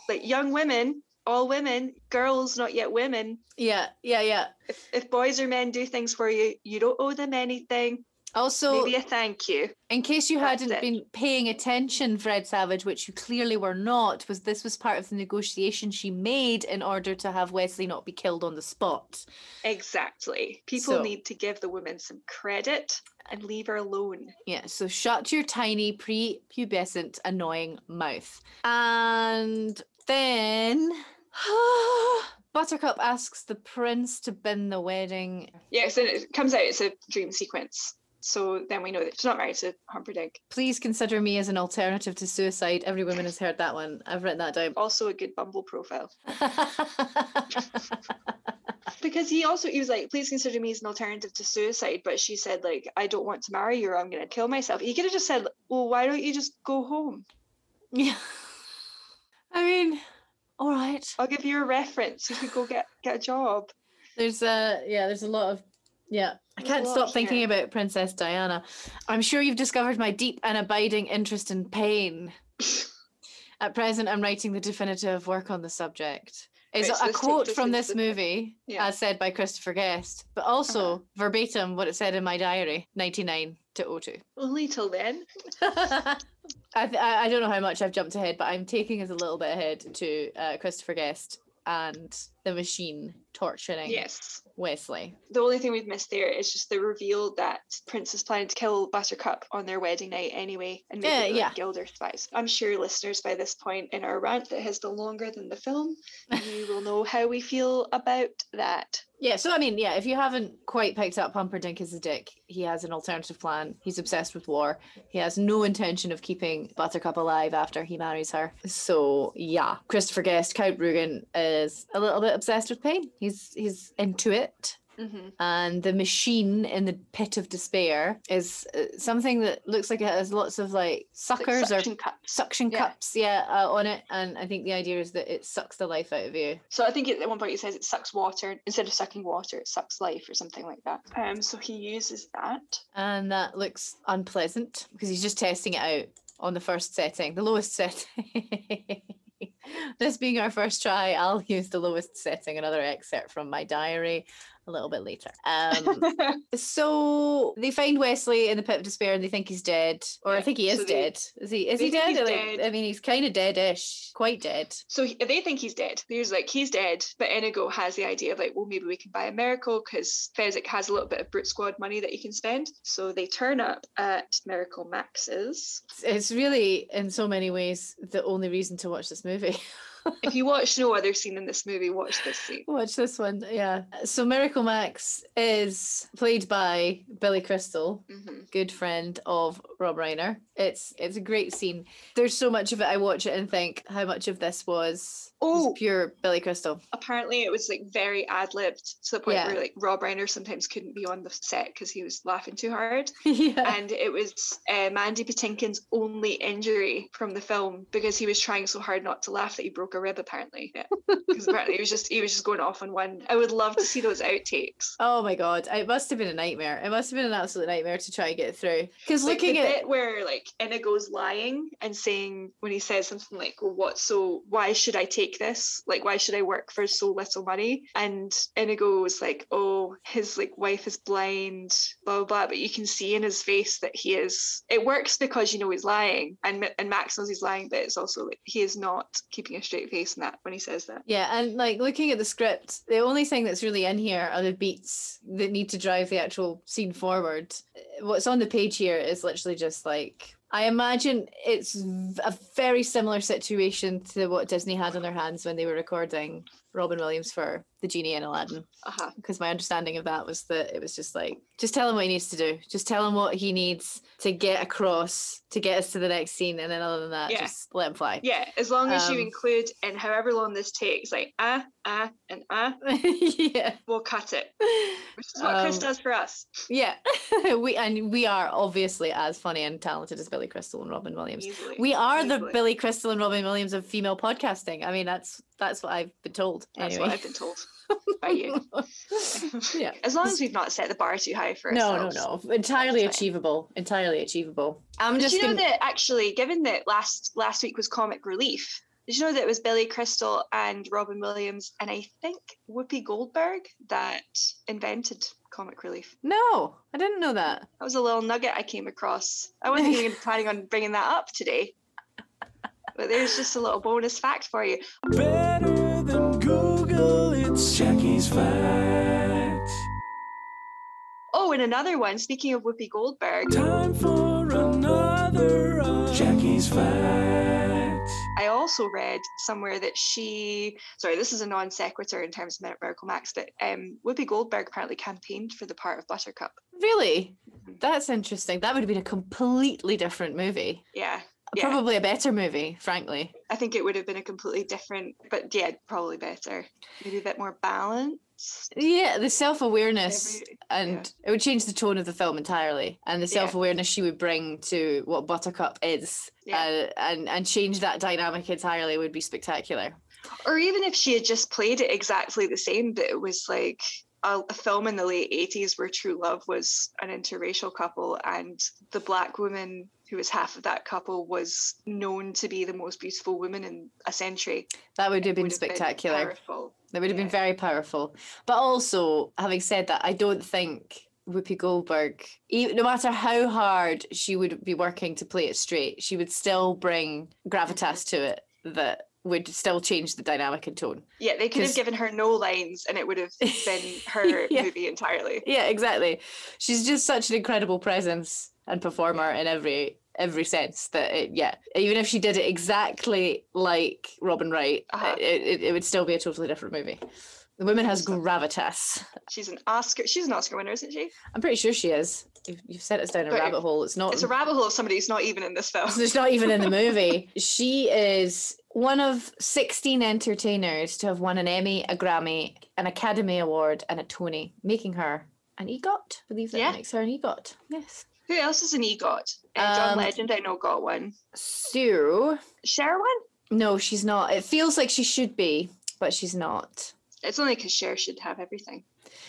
like young women, all women, girls, not yet women. Yeah, yeah, yeah. If, if boys or men do things for you, you don't owe them anything. Also, Maybe a thank you. In case you That's hadn't it. been paying attention, Fred Savage, which you clearly were not, was this was part of the negotiation she made in order to have Wesley not be killed on the spot. Exactly. People So- need to give the woman some credit and leave her alone. Yeah, so shut your tiny pre-pubescent annoying mouth. And then Buttercup asks the prince to bin the wedding. Yeah, so it comes out, it's a dream sequence. So then we know that she's not married to Humperdinck. Please consider me as an alternative to suicide. Every woman has heard that one. I've written that down. Also a good Bumble profile. Because he also he was like, please consider me as an alternative to suicide. But she said, like, I don't want to marry you or I'm gonna kill myself. He could have just said, Well, why don't you just go home? yeah. I mean, all right. I'll give you a reference. You could go get get a job. There's a yeah, there's a lot of yeah. I can't lot stop thinking here. about Princess Diana. I'm sure you've discovered my deep and abiding interest in pain. At present, I'm writing the definitive work on the subject. It's Right, so a let's take quote from this the- movie, Yeah. Uh-huh. as said by Christopher Guest, but also verbatim what it said in my diary, 99 to 02. Only till then. I, th- I I don't know how much I've jumped ahead, but I'm taking us a little bit ahead to uh, Christopher Guest and the machine torturing Yes. Wesley. The only thing we've missed there is just the reveal that Prince is planning to kill Buttercup on their wedding night anyway and make Yeah, it yeah. Guilder spies. I'm sure listeners by this point in our rant that has been longer than the film, you will know how we feel about that. Yeah, so I mean, yeah, if you haven't quite picked up Humperdinck is a dick, he has an alternative plan. He's obsessed with war. He has no intention of keeping Buttercup alive after he marries her. So yeah, Christopher Guest, Count Rugen is a little bit obsessed with pain. He's he's into it. Mm-hmm. And the machine in the pit of despair is uh, something that looks like it has lots of like suckers or suction cups. suction Yeah. cups, yeah, uh, on it. And I think the idea is that it sucks the life out of you. So I think at one point he says it sucks water instead of sucking water, it sucks life or something like that. Um, so he uses that. and that looks unpleasant because he's just testing it out on the first setting, the lowest setting. this being our first try, I'll use the lowest setting, another excerpt from my diary. A little bit later. Um, so they find Wesley in the pit of despair and they think he's dead, or I think he is so they- dead. Is he? Is he dead? Dead. I mean, he's kind of dead-ish, quite dead. So he- they think he's dead. There's like he's dead, but Inigo has the idea of like, well, maybe we can buy a miracle because Fezzik has a little bit of brute squad money that he can spend. So they turn up at Miracle Max's. It's really, in so many ways, the only reason to watch this movie. if you watch no other scene in this movie, watch this scene. Watch this one, yeah. So Miracle Max is played by Billy Crystal, hmm good friend of Rob Reiner. It's it's a great scene. There's so much of it. I watch it and think how much of this was, was Oh. pure Billy Crystal. Apparently, it was like very ad libbed to the point Yeah. where like Rob Reiner sometimes couldn't be on the set because he was laughing too hard. yeah. and it was uh, Mandy Patinkin's only injury from the film because he was trying so hard not to laugh that he broke a rib. Apparently, yeah. because apparently he was just he was just going off on one. I would love to see those outtakes. Oh my god, it must have been a nightmare. It must have been an absolute nightmare to try and get through. Because Like looking the at bit where like Inigo's lying and saying when he says something like, "Well, what? So why should I take this? Like, why should I work for so little money?" And Inigo was like, "Oh, his like wife is blind, blah blah blah." But you can see in his face that he is. It works because you know he's lying, and and Max knows he's lying, but it's also like he is not keeping a straight face in that when he says that. Yeah, and like looking at the script, the only thing that's really in here are the beats that need to drive the actual scene forward. What's on the page here is literally just like I imagine it's a very similar situation to what Disney had on their hands when they were recording Robin Williams for The Genie in Aladdin. Uh huh. Because my understanding of that was that it was just like, just tell him what he needs to do. Just tell him what he needs to get across to get us to the next scene. And then other than that, Yeah. just let him fly. Yeah, as long as you Um, include in however long this takes, like ah ah and ah, yeah. we'll cut it. Which is what Chris Um, does for us. Yeah, we and we are obviously as funny and talented as Billy Crystal and Robin Williams. Easily. We are the. Billy Crystal and Robin Williams of female podcasting. I mean, that's that's what I've been told. That's anyway. what I've been told by you. yeah. As long as we've not set the bar too high for us. No, ourselves. no, no. Entirely achievable. Entirely achievable. Um, I'm Did just you know gonna... that actually, given that last last week was comic relief, did you know that it was Billy Crystal and Robin Williams and I think Whoopi Goldberg that invented comic relief? No, I didn't know that. That was a little nugget I came across. I wasn't even planning on bringing that up today. But there's just a little bonus fact for you. Better than Google, it's Jackie's Facts. Oh, and another one, speaking of Whoopi Goldberg, Time for another of Jackie's Facts. I also read somewhere that she, sorry, this is a non sequitur in terms of Mir- Miracle Max, but um, Whoopi Goldberg apparently campaigned for the part of Buttercup. Really? Mhm. That's interesting. That would have been a completely different movie. Yeah, yeah. Probably a better movie, frankly. I think it would have been a completely different, but yeah, probably better. Maybe a bit more balanced. Yeah, the self awareness and it would change the tone of the film entirely and the self-awareness she would bring to what buttercup is Yeah. uh, and and change that dynamic entirely would be spectacular Or even if she had just played it exactly the same, but it was like a, a film in the late 80s where true love was an interracial couple and the black woman who was half of that couple was known to be the most beautiful woman in a century. that would have been would spectacular powerful. that would have been very powerful but also having said that i don't think Whoopi Goldberg, no matter how hard she would be working to play it straight, she would still bring gravitas to it that would still change the dynamic and tone. Yeah, they could have given her no lines and it would have been her Yeah. movie entirely. Yeah, exactly. She's just such an incredible presence and performer in every every sense that it, yeah, even if she did it exactly like Robin Wright, Uh-huh. it, it, it would still be a totally different movie. The woman has gravitas. She's an Oscar. She's an Oscar winner, isn't she? I'm pretty sure she is. You've, you've sent us down a But rabbit hole. It's not. It's a rabbit hole of somebody who's not even in this film. It's not even in the movie. she is one of 16 entertainers to have won an Emmy, a Grammy, an Academy Award, and a Tony, making her an EGOT. I believe that Yeah. makes her an EGOT. Yes. Who else is an EGOT? Uh, John Um, Legend, I know, got one. Sue. Cher one? No, she's not. It feels like she should be, but she's not. It's only because Cher should have everything.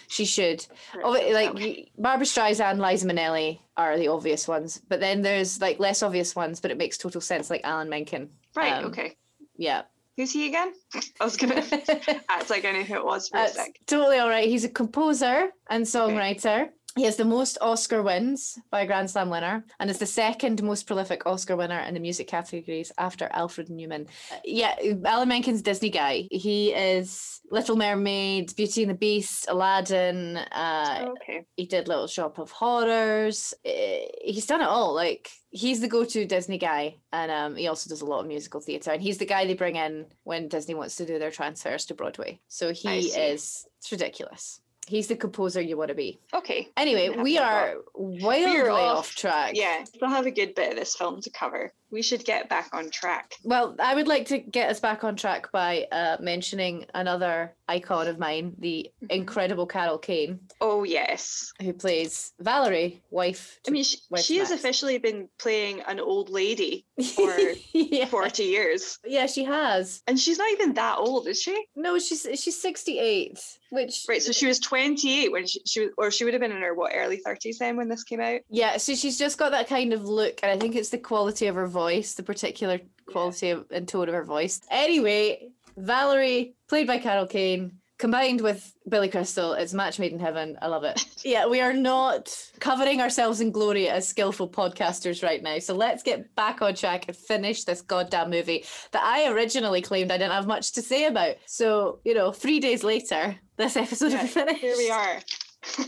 She should. Oh, like Barbra Streisand, Liza Minnelli are the obvious ones, but then there's like less obvious ones, but it makes total sense, like Alan Menken. right, um, okay. Yeah. Who's he again? I was gonna act like I knew who it was for a sec. totally all right. He's a composer and songwriter. He has the most Oscar wins by a Grand Slam winner and is the second most prolific Oscar winner in the music categories after Alfred Newman. Yeah, Alan Menken's Disney guy. He is Little Mermaid, Beauty and the Beast, Aladdin. Uh, okay. he did Little Shop of Horrors. Eh, He's done it all. Like he's the go-to Disney guy, and um, he also does a lot of musical theatre. And he's the guy they bring in when Disney wants to do their transfers to Broadway. So he is. It's ridiculous. He's the composer you want to be. Okay. Anyway, we are wildly off. off track. Yeah, we'll have a good bit of this film to cover. We should get back on track. Well, I would like to get us back on track by uh, mentioning another icon of mine, the Mhm. incredible Carol Kane, Oh yes. who plays Valerie, wife. I mean, she, she has officially been playing an old lady for yeah. 40 years. yeah, she has. And she's not even that old, is she? No, she's she's sixty eight, which Right, so she was 28 when she, she was, or she would have been in her, what, early 30s then when this came out? yeah, so she's just got that kind of look, and I think it's the quality of her voice, the particular quality of, and tone of her voice. Anyway, Valerie, played by Carol Kane, combined with Billy Crystal, it's match made in heaven. I love it. yeah, we are not covering ourselves in glory as skillful podcasters right now. So let's get back on track and finish this goddamn movie that I originally claimed I didn't have much to say about. So, you know, three days later, this episode will Yeah, be finished. Here we are.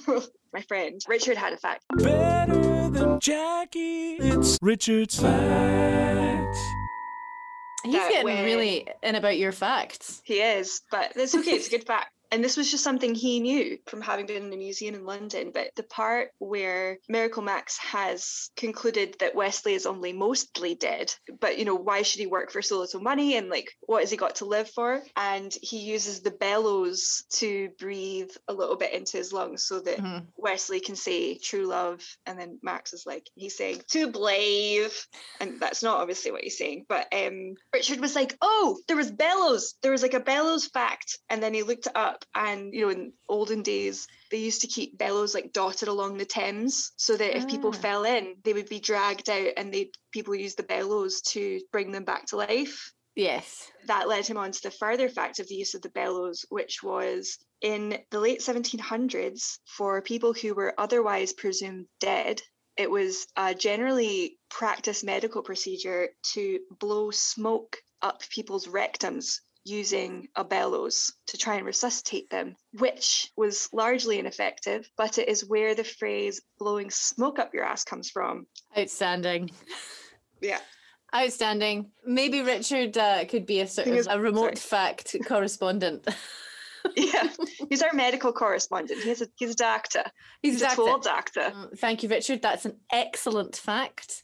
My friend. Richard had a fact. Better than Jackie. It's Richard's Facts. He's getting way- really in about your facts. He is, but that's okay. It's a good fact. And this was just something he knew from having been in a museum in London. But the part where Miracle Max has concluded that Wesley is only mostly dead, but you know, why should he work for so little money and like what has he got to live for? And he uses the bellows to breathe a little bit into his lungs so that Mhm. Wesley can say true love. And then Max is like, he's saying to Blave. And that's not obviously what he's saying. But um, Richard was like, oh, there was bellows. There was like a bellows fact. And then he looked it up. And, you know, in olden days, they used to keep bellows like dotted along the Thames so that if people Ah. fell in, they would be dragged out and they people used the bellows to bring them back to life Yes. that led him on to the further fact of the use of the bellows, which was in the late 1700s for people who were otherwise presumed dead. It was a generally practiced medical procedure to blow smoke up people's rectums using a bellows to try and resuscitate them, which was largely ineffective, but it is where the phrase blowing smoke up your ass comes from. Outstanding. Yeah. Outstanding. Maybe Richard uh, could be a sort of a remote sorry. fact correspondent. Yeah. He's our medical correspondent. He's a he's a doctor. He's, a doctor. doctor. Um, Thank you, Richard. That's an excellent fact.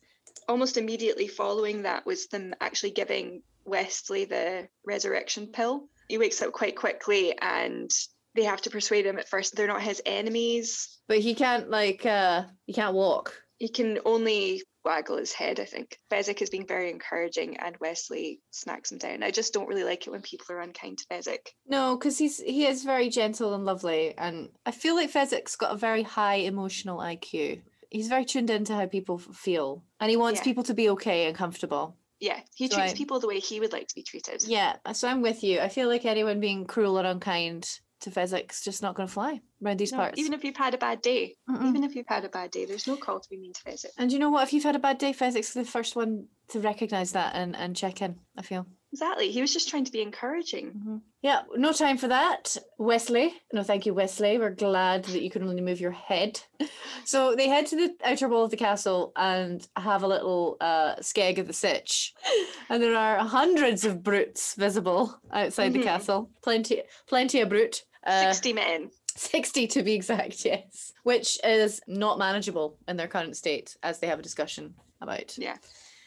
almost immediately following that was them actually giving Wesley the resurrection pill. He wakes up quite quickly and they have to persuade him at first they're not his enemies. But he can't like uh he can't walk. He can only waggle his head, I think. Fezzik is being very encouraging and Wesley smacks him down. I just don't really like it when people are unkind to Fezzik. No, because he's he is very gentle and lovely, and I feel like Fezzik's got a very high emotional IQ. He's very tuned into how people feel, and he wants Yeah. people to be okay and comfortable. Yeah, he So treats I- people the way he would like to be treated. Yeah, so I'm with you. I feel like anyone being cruel or unkind to Fezzik's just not going to fly around these No, parts. even if you've had a bad day, Mm-mm. even if you've had a bad day, there's no call to be mean to Fezzik. And you know what? If you've had a bad day, Fezzik is the first one to recognise that and, and check in, I feel. Exactly. He was just trying to be encouraging. Mhm. Yeah, no time for that. Wesley. No, thank you, Wesley. We're glad that you can only move your head. So they head to the outer wall of the castle and have a little uh, skeg of the sitch. And there are hundreds of brutes visible outside the Mhm. castle. Plenty, plenty of brute. Uh, 60 men. 60 to be exact, yes. Which is not manageable in their current state, as they have a discussion about. Yeah.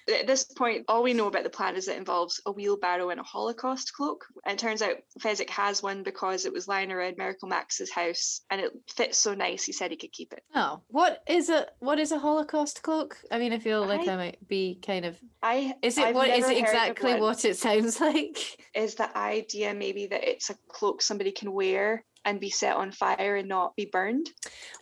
At this point, all we know about the plan is it involves a wheelbarrow and a Holocaust cloak. And it turns out Fezzik has one because it was lying around Miracle Max's house and it fits so nice he said he could keep it. Oh, what is a what is a Holocaust cloak? I mean, I feel like I- I might be kind of I Is it I've what is it exactly what it sounds like? is the idea maybe that it's a cloak somebody can wear and be set on fire and not be burned?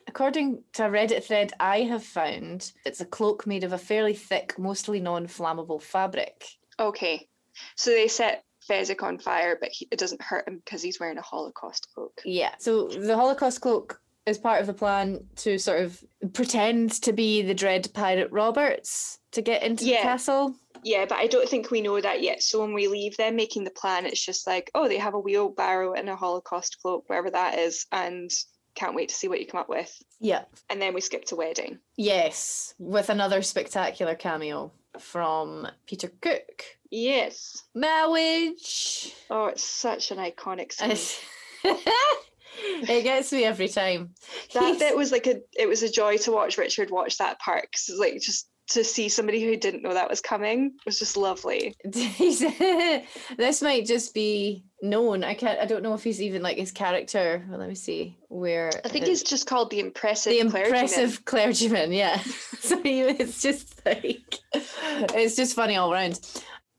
According to a Reddit thread I have found, it's a cloak made of a fairly thick, mostly non-flammable fabric. Okay. So they set Fezzik on fire, but he, it doesn't hurt him because he's wearing a Holocaust cloak. Yeah. So the Holocaust cloak is part of the plan to sort of pretend to be the Dread Pirate Roberts to get into Yeah. the castle. Yeah, but I don't think we know that yet. So when we leave them making the plan, it's just like, oh, they have a wheelbarrow and a Holocaust cloak, wherever that is, and can't wait to see what you come up with. Yeah. And then we skip to wedding. Yes, with another spectacular cameo from Peter Cook. Yes. Marriage. Oh, it's such an iconic scene. it gets me every time. that bit was like a it was a joy to watch Richard watch that part because it's like just to see somebody who didn't know that was coming was just lovely. This might just be known. I can't. I don't know if he's even like his character. Well, let me see where. I think it- he's just called the impressive the clergyman. impressive clergyman. Yeah. so he, it's just like it's just funny all around.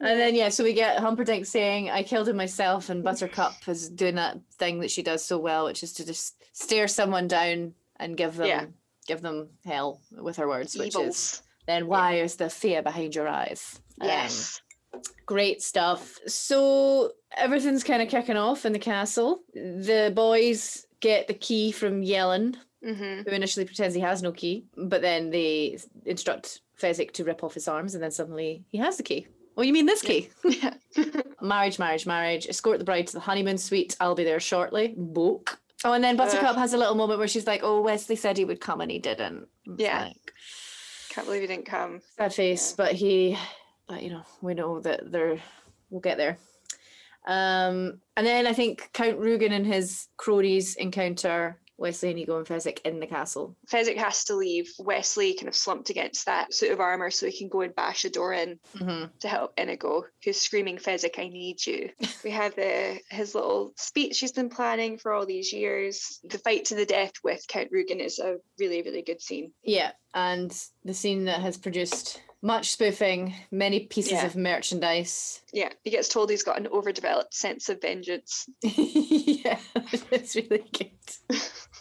And then yeah, so we get Humperdinck saying, "I killed him myself," and Buttercup is doing that thing that she does so well, which is to just stare someone down and give them Yeah. give them hell with her words, which is Evils. Then why is the fear behind your eyes? Um, Yes. Great stuff. So everything's kind of kicking off in the castle. The boys get the key from Yellin, hmm who initially pretends he has no key, but then they instruct Fezzik to rip off his arms, and then suddenly he has the key. Oh, you mean this key? Yeah. marriage, marriage, marriage. Escort the bride to the honeymoon suite. I'll be there shortly. Book. Oh, and then Buttercup has a little moment where she's like, "Oh, Wesley said he would come, and he didn't." It's Yeah. like, Can't believe he didn't come. sad face, but he, but you know, we know that they're. We'll get there. Um, and then I think Count Rugen and his cronies encounter Wesley, Inigo, and Fezzik in the castle. Fezzik has to leave. Wesley kind of slumped against that suit of armor so he can go and bash a door in hmm to help Inigo, who's screaming, Fezzik, I need you. we have the, his little speech he's been planning for all these years. The fight to the death with Count Rugen is a really, really good scene. Yeah, and the scene that has produced much spoofing, many pieces Yeah. of merchandise. Yeah, he gets told he's got an overdeveloped sense of vengeance. yeah, it's really good.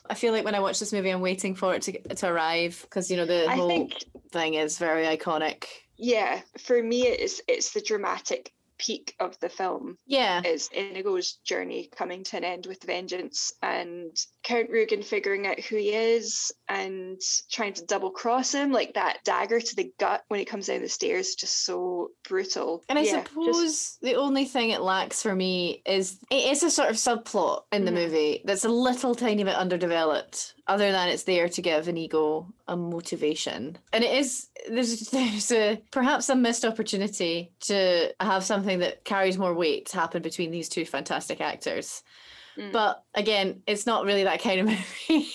I feel like when I watch this movie, I'm waiting for it to to arrive because you know the I whole think thing is very iconic. yeah, for me it's it's the dramatic peak of the film Yeah, is Inigo's journey coming to an end with vengeance and Count Rugen figuring out who he is and trying to double cross him, like that dagger to the gut when he comes down the stairs, just so brutal. and I Yeah, just- suppose the only thing it lacks for me is it is a sort of subplot in the Mhm. movie that's a little tiny bit underdeveloped. Other than it's there to give Inigo a motivation, and it is there's there's a perhaps a missed opportunity to have something that carries more weight to happen between these two fantastic actors. Mm. But again, it's not really that kind of movie.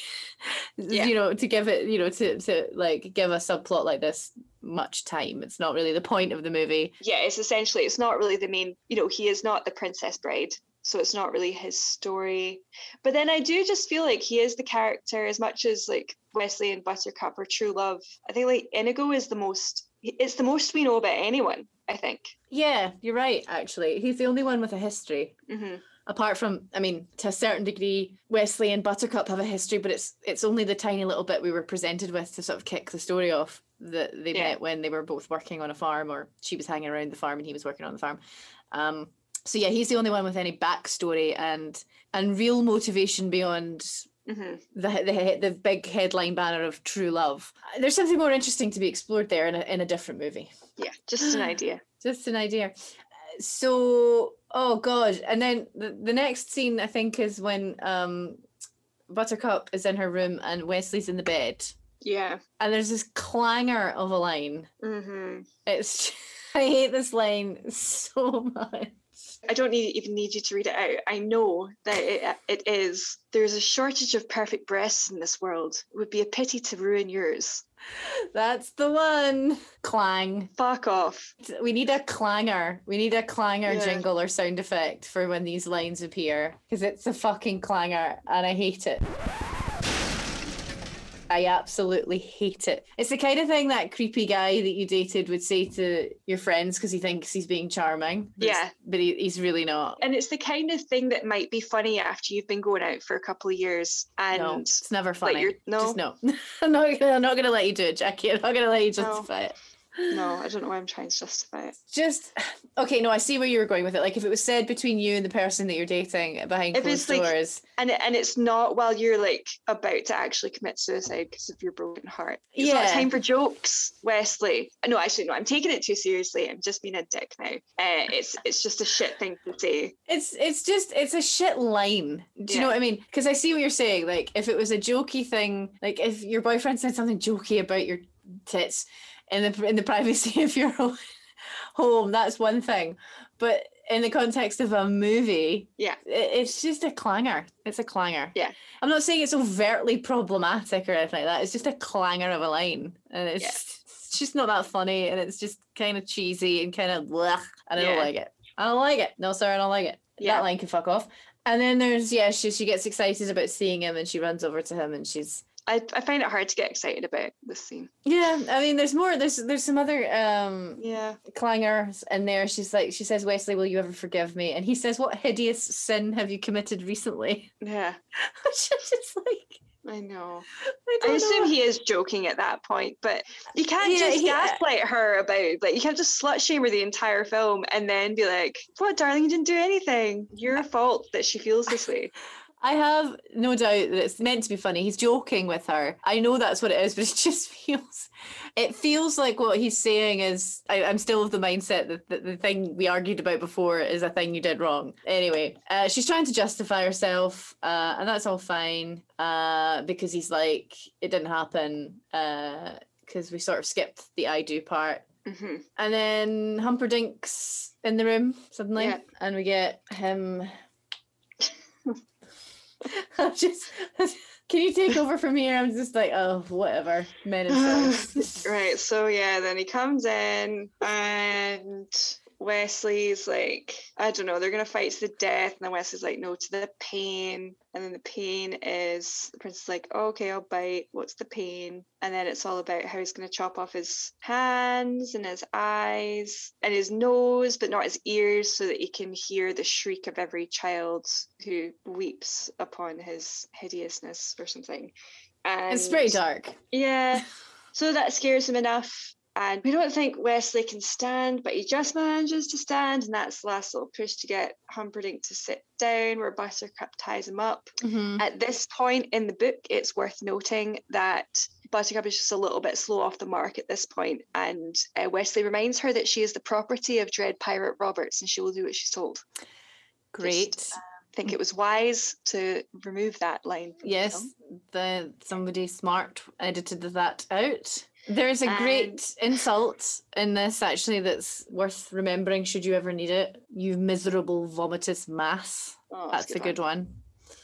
Yeah. You know, to give it, you know, to to like give a subplot like this much time. It's not really the point of the movie. yeah, it's essentially it's not really the main. You know, he is not the princess bride, so it's not really his story. But then I do just feel like he is the character as much as like Wesley and Buttercup are true love. I think like Inigo is the most. It's the most we know about anyone. I think. Yeah, you're right, actually. He's the only one with a history. hmm Apart from, I mean, to a certain degree, Wesley and Buttercup have a history, but it's it's only the tiny little bit we were presented with to sort of kick the story off that they Yeah. met when they were both working on a farm or she was hanging around the farm and he was working on the farm. Um, so yeah, he's the only one with any backstory and and real motivation beyond hmm the the the big headline banner of true love. There's something more interesting to be explored there in a in a different movie. Yeah, just an idea. Just an idea. So, oh god, and then the, the next scene I think is when um Buttercup is in her room and Wesley's in the bed, Yeah. and there's this clangor of a line. hmm It's I hate this line so much. I don't need, even need you to read it out. I know that it, it is. There's a shortage of perfect breasts in this world. It would be a pity to ruin yours. That's the one. Clang. Fuck off. We need a clangor. We need a clangor Yeah. jingle or sound effect for when these lines appear because it's a fucking clangor and I hate it. I absolutely hate it. It's the kind of thing that creepy guy that you dated would say to your friends because he thinks he's being charming. but Yeah. But he, he's really not. And it's the kind of thing that might be funny after you've been going out for a couple of years. And no, it's never funny. you're- no? Just no. I'm not I'm not gonna let you do it, Jackie. I'm not gonna let you No. justify it. No, I don't know why I'm trying to justify it. Just okay. No, I see where you were going with it. Like if it was said between you and the person that you're dating behind If closed like, doors. And it, and it's not while you're like about to actually commit suicide because of your broken heart. It's not Yeah. time for jokes, Wesley. No, actually, no. I'm taking it too seriously. I'm just being a dick now. Uh, it's it's just a shit thing to say. It's it's just it's a shit line. Do you know what I mean? Because I see what you're saying. Like if it was a jokey thing, like if your boyfriend said something jokey about your tits in the in the privacy of your own home, that's one thing. But in the context of a movie, Yeah. it's just a clanger. It's a clanger. Yeah. I'm not saying it's overtly problematic or anything like that. It's just a clanger of a line, and it's. Yeah. It's just not that funny, and it's just kind of cheesy and kind of blech, and I don't like it. I don't like it. No, sir, I don't like it. Yeah. That line can fuck off. And then there's yeah, she she gets excited about seeing him and she runs over to him and she's I, I find it hard to get excited about this scene. yeah. I mean, there's more. There's there's some other um Yeah. clangers in there. She's like she says, Wesley, will you ever forgive me? And he says, What hideous sin have you committed recently? Yeah. Which is just like I know. I, I assume know. he is joking at that point, but you can't Yeah, just he- gaslight her about like you can't just slut shame her the entire film and then be like, "What, darling? You didn't do anything. Your fault that she feels this way." I have no doubt that it's meant to be funny. He's joking with her. I know that's what it is, but it just feels it feels like what he's saying is I, I'm still of the mindset that, that the thing we argued about before is a thing you did wrong. Anyway, uh, she's trying to justify herself, uh, and that's all fine uh, because he's like, it didn't happen because we sort of skipped the I do part. hmm And then Humperdinck's in the room suddenly, Yeah. and we get him. I'm just. Can you take over from here? I'm just like, oh, whatever. Men and. Right. So yeah, then he comes in and Wesley's like, I don't know, they're gonna fight to the death, and then Wesley's like, no, to the pain. And then the pain is the prince is like, oh, okay, I'll bite. What's the pain? And then it's all about how he's gonna chop off his hands and his eyes and his nose, but not his ears, so that he can hear the shriek of every child who weeps upon his hideousness or something. And it's very dark. yeah. So that scares him enough. And we don't think Wesley can stand, but he just manages to stand. And that's the last little push to get Humperdinck to sit down, where Buttercup ties him up. Mhm. At this point in the book, it's worth noting that Buttercup is just a little bit slow off the mark at this point, and uh, Wesley reminds her that she is the property of Dread Pirate Roberts and she will do what she's told. Great. I think it was wise to remove that line. The Yes, film. the somebody smart edited that out. There's a great insult in this actually that's worth remembering should you ever need it. You miserable vomitous mass. Oh, That's a good one.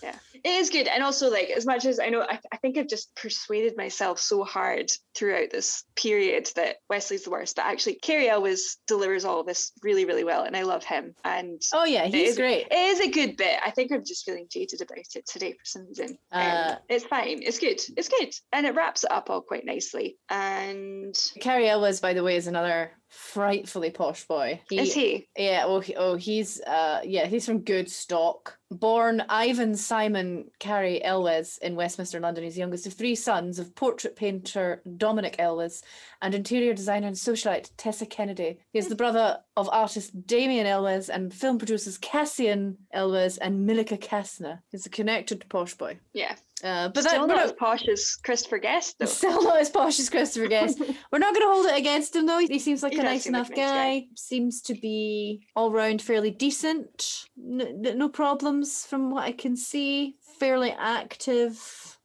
Yeah, it is good. And also, like, as much as I know, I, I think I've just persuaded myself so hard throughout this period that Wesley's the worst. But actually, Cary Elwes delivers all of this really, really well. And I love him. And Oh yeah, he's is- great. it is a good bit. I think I'm just feeling jaded about it today for some reason. Um, Uh, it's fine. It's good. It's good. And it wraps it up all quite nicely. And Cary Elwes, by the way, is another frightfully posh boy. is he? Yeah, oh, he, oh, he's uh, yeah, he's from good stock. Born Ivan Simon Cary Elwes in Westminster, London, he's the youngest of three sons of portrait painter Dominic Elwes and interior designer and socialite Tessa Kennedy. He is the brother of artist Damien Elwes and film producers Cassian Elwes and Milica Kastner. He's a connected posh boy. Yeah. Uh, but Still that, not as posh as Christopher Guest, though. Still not as posh as Christopher Guest. We're not going to hold it against him though. He seems like He a nice like enough a nice guy. guy. Seems to be all round fairly decent. N- n- no problems from what I can see. Fairly active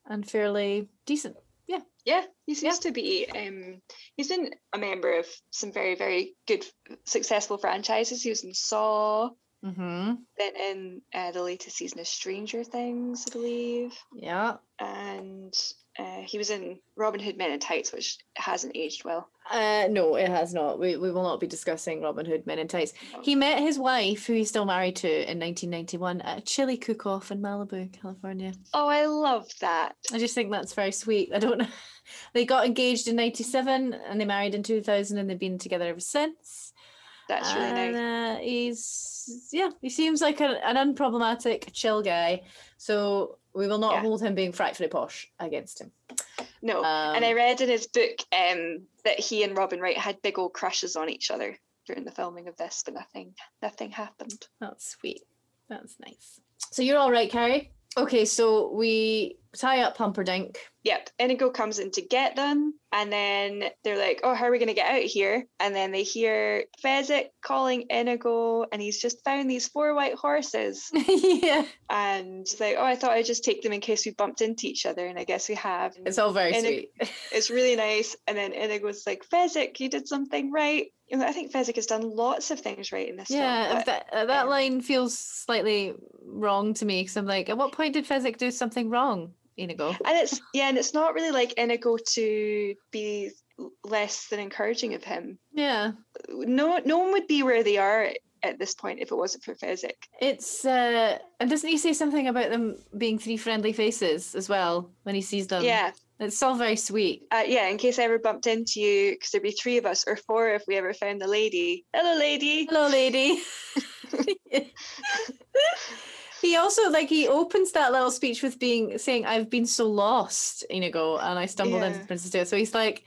and fairly decent. Yeah. Yeah, he seems to be. Um, he's been a member of some very, very good, successful franchises. He was in Saw, Mm-hmm. then in uh, the latest season of Stranger Things, I believe, Yeah. and uh, he was in Robin Hood Men in Tights, which hasn't aged well. Uh, no, it has not. We, we will not be discussing Robin Hood Men in Tights. He met his wife, who he's still married to, in 1991 at a chili cook-off in Malibu, California. Oh, I love that. I just think that's very sweet. I don't know. They got engaged in 97 and they married in 2000 and they've been together ever since. That's really and, nice. uh, he's, yeah, he seems like a, an unproblematic, chill guy. So We will not Yeah. hold him being frightfully posh against him. No. and I Um, read in his book um, that he and Robin Wright had big old crushes on each other during the filming of this, but nothing nothing happened. That's sweet. That's nice. So you're all right, Cary? Okay, so we tie up Pumperdink. Yep. Inigo comes in to get them, and then they're like, "Oh, how are we going to get out of here?" And then they hear Fezzik calling Inigo, and he's just found these four white horses, yeah. and he's like, "Oh, I thought I'd just take them in case we bumped into each other," and I guess we have. It's all very And sweet. It's really nice. And then Inigo's like, "Fezzik, you did something right." You know, I think Fezzik has done lots of things right in this yeah, film. but- that, uh, that um, line feels slightly wrong to me because I'm like, at what point did Fezzik do something wrong, Inigo? and it's yeah, and it's not really like Inigo to be less than encouraging of him. Yeah. No, no one would be where they are at this point if it wasn't for Fezzik. It's uh and doesn't he say something about them being three friendly faces as well when he sees them? yeah, It's all very sweet. uh, yeah. In case I ever bumped into you, because there'd be three of us or four if we ever found the lady. Hello, lady. Hello, lady. he also like he opens that little speech with being saying, I've been so lost, Inigo, and I stumbled Yeah. into Princess Dale. So he's like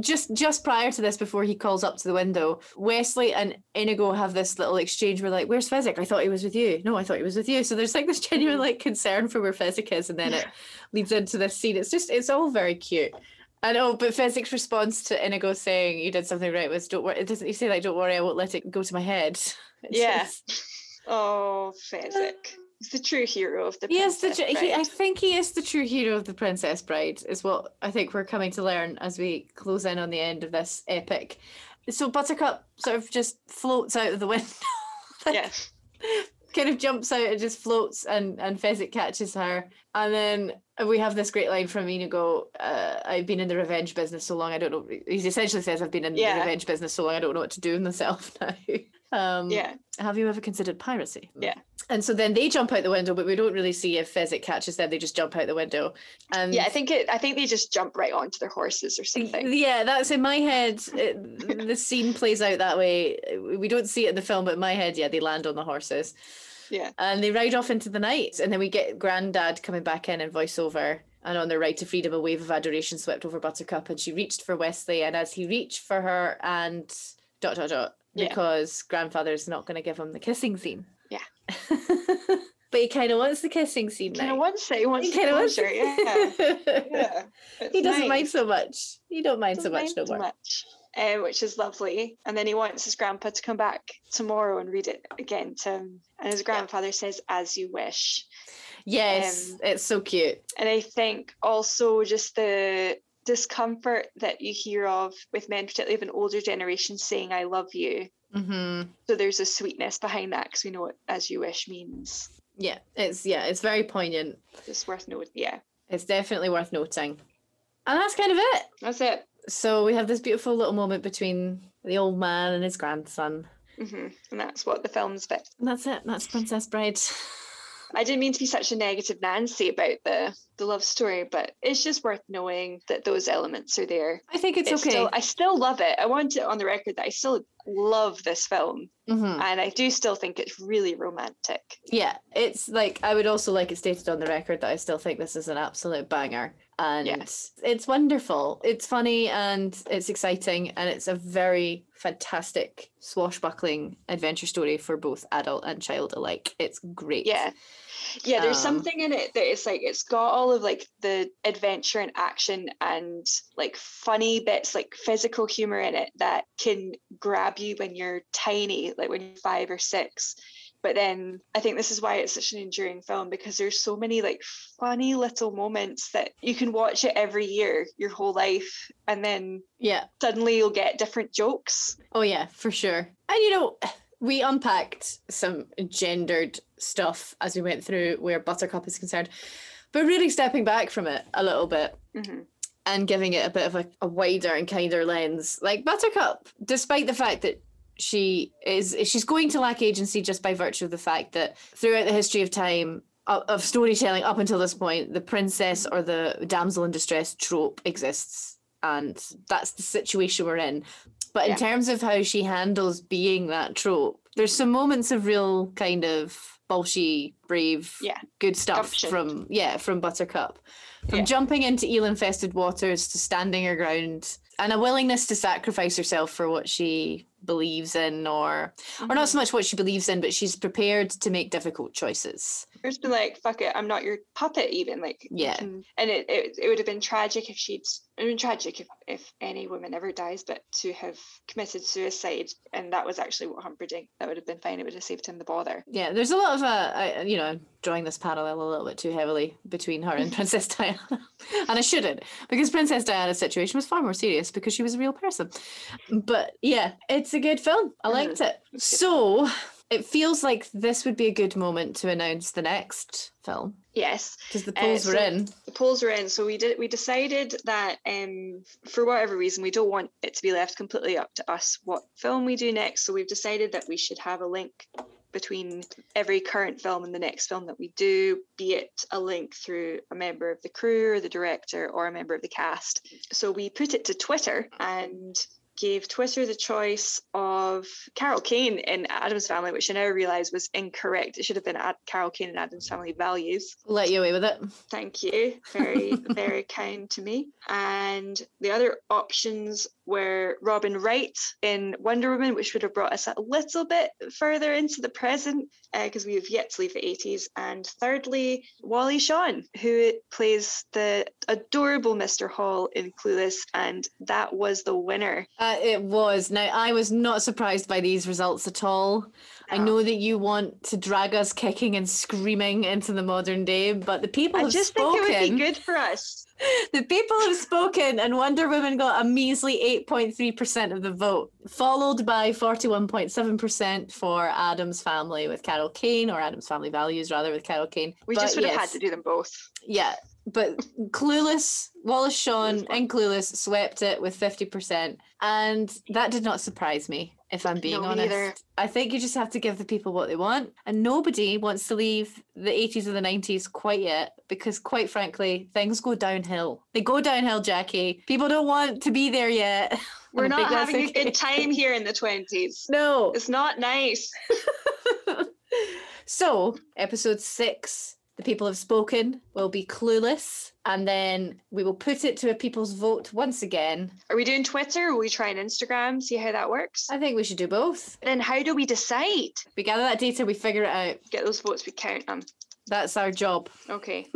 just just prior to this, before he calls up to the window, Wesley and Inigo have this little exchange where like, Where's Fezzik? I thought he was with you. No, I thought he was with you. So there's like this genuine mm-hmm. like concern for where Fezzik is, and then it leads into this scene. It's just it's all very cute. I know, but Fezzik's response to Inigo saying you did something right was don't worry. It doesn't he say like don't worry, I won't let it go to my head. It's Yeah. just- Oh, Fezzik. He's the true hero of the. he is the. Princess tr- He, I think he is the true hero of the Princess Bride. Is what I think we're coming to learn as we close in on the end of this epic. So Buttercup sort of just floats out of the window. yeah. kind of jumps out and just floats and and Fezzik catches her and then we have this great line from Inigo uh, I've been in the revenge business so long I don't know he essentially says I've been in Yeah. the revenge business so long I don't know what to do with myself now um Yeah. have you ever considered piracy Yeah. and so then they jump out the window but we don't really see if Fezzik catches them they just jump out the window and Yeah, I think it. I think they just jump right onto their horses or something. yeah, that's in my head. It, the scene plays out that way. We don't see it in the film, but in my head, yeah, they land on the horses. Yeah. And they ride off into the night. And then we get Grandad coming back in and voiceover. And on their right to freedom, a wave of adoration swept over Buttercup. And she reached for Wesley. And as he reached for her, and dot, dot, dot, Yeah. because grandfather's not going to give him the kissing scene. Yeah. but he kind of wants the kissing scene Kind of wants it. He wants He the kind of wants closure. Yeah. yeah. he doesn't mind so much. He don't mind so Doesn't much mind no more. much, um, which is lovely. And then he wants his grandpa to come back tomorrow and read it again to him. And his grandfather says, "As you wish." Yes, Um, it's so cute. And I think also just the discomfort that you hear of with men, particularly of an older generation, saying "I love you." hmm So there's a sweetness behind that because we know what "as you wish" means. Yeah, it's yeah, it's very poignant. Just worth noting. Yeah, It's definitely worth noting. And that's kind of it. that's it. So we have this beautiful little moment between the old man and his grandson. hmm And that's what the film's about. And that's it. That's Princess Bride. I didn't mean to be such a negative Nancy about the the love story, but it's just worth knowing that those elements are there. I think it's, It's okay. still, I still love it. I want it on the record that I still love this film, Mhm. and I do still think it's really romantic. Yeah, it's like I would also like it stated on the record that I still think this is an absolute banger. And Yes. it's wonderful. It's funny and it's exciting and it's a very fantastic swashbuckling adventure story for both adult and child alike. It's great. Yeah. Yeah, there's Um, something in it that it's like it's got all of like the adventure and action and like funny bits, like physical humor in it that can grab you when you're tiny, like when you're five or six. But then I think this is why it's such an enduring film because there's so many like funny little moments that you can watch it every year, your whole life, and then Yeah. suddenly you'll get different jokes. Oh yeah, for sure. And you know, we unpacked some gendered stuff as we went through where Buttercup is concerned, but really stepping back from it a little bit hmm and giving it a bit of a, a wider and kinder lens. Like Buttercup, despite the fact that she is she's going to lack agency just by virtue of the fact that throughout the history of time of, storytelling up until this point, the princess or the damsel in distress trope exists, and that's the situation we're in. But in Yeah. terms of how she handles being that trope, There's some moments of real kind of bolshy, brave, Yeah. good stuff Gumption. from yeah from Buttercup, from Yeah. jumping into eel-infested waters to standing her ground, and a willingness to sacrifice herself for what she believes in, or or not so mm-hmm. much what she believes in, but she's prepared to make difficult choices. There's been like, fuck it, I'm not your puppet, even like, Yeah. and it, it it would have been tragic if she'd. I mean, tragic if if any woman ever dies, but to have committed suicide, and that was actually what Humperdinck. That would have been fine. It would have saved him the bother. Yeah, there's a lot of uh, I, you know, drawing this parallel a little bit too heavily between her and Princess Diana, and I shouldn't because Princess Diana's situation was far more serious because she was a real person. But yeah, it's a good film. I liked it. So it feels like this would be a good moment to announce the next film Yes. because the Uh, polls were in. the polls were in so we did we decided that um for whatever reason we don't want it to be left completely up to us what film we do next so we've decided that we should have a link between every current film and the next film that we do be it a link through a member of the crew or the director or a member of the cast so we put it to twitter and gave Twitter the choice of Carol Kane in Addams Family, which I now realise was incorrect. It should have been Ad- Carol Kane and Addams Family Values. Let you away with it. Thank you. Very, very kind to me. And the other options were Robin Wright in Wonder Woman, which would have brought us a little bit further into the present because we have yet to leave the 80s. And thirdly, Wally Shawn, who plays the adorable Mr. Hall in Clueless. And that was the winner. Uh, it was. Now, I was not surprised by these results at all. I know that you want to drag us kicking and screaming into the modern day, but the people I just spoken. think it would be good for us. The people have spoken, and Wonder Woman got a measly 8.3% of the vote, followed by 41.7% for Addams Family with Carol Kane, or Addams Family Values, rather, with Carol Kane. We But just would have had to do them both. Yeah, but Clueless, Wallace Shawn, and Clueless swept it with 50%. And that did not surprise me, if I'm being No, honest. neither. I think you just have to give the people what they want. And nobody wants to leave the 80s or the 90s quite yet, because quite frankly, things go downhill. They go downhill, Jackie. People don't want to be there yet. We're not having a good time here in the 20s. No. It's not nice. so, episode six, the people have spoken, will be clueless. And then we will put it to a people's vote once again. Are we doing Twitter? Will we try an Instagram? See how that works? I think we should do both. Then how do we decide? We gather that data, we figure it out. Get those votes, we count them. That's our job. Okay.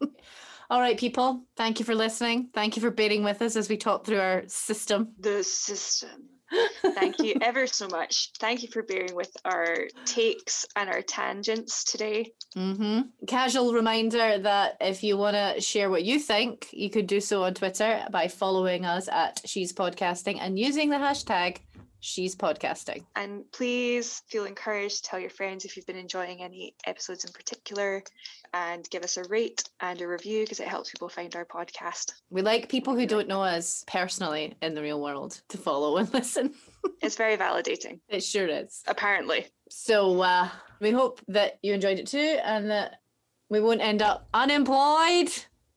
All right, people. Thank you for listening. Thank you for bearing with us as we talk through our system. the system. Thank you ever so much. Thank you for bearing with our takes and our tangents today. Mm-hmm. Casual reminder that if you want to share what you think, you could do so on Twitter by following us at She's Podcasting and using the hashtag She's Podcasting. And please feel encouraged to tell your friends if you've been enjoying any episodes in particular and give us a rate and a review because it helps people find our podcast. We like people who don't know us personally in the real world to follow and listen. It's very validating, It sure is. apparently. So uh, we hope that you enjoyed it too and that we won't end up unemployed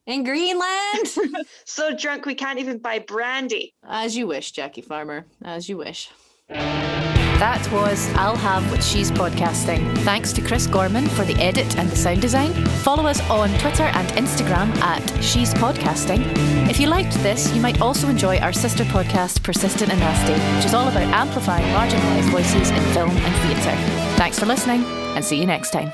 in Greenland. So drunk we can't even buy brandy. as you wish, Jackie Farmer. As you wish. That was I'll Have What She's Podcasting. Thanks to Chris Gorman for the edit and the sound design. Follow us on Twitter and Instagram at She's Podcasting. If you liked this, you might also enjoy our sister podcast, Persistent and Nasty, which is all about amplifying marginalised voices in film and theatre. Thanks for listening, and see you next time.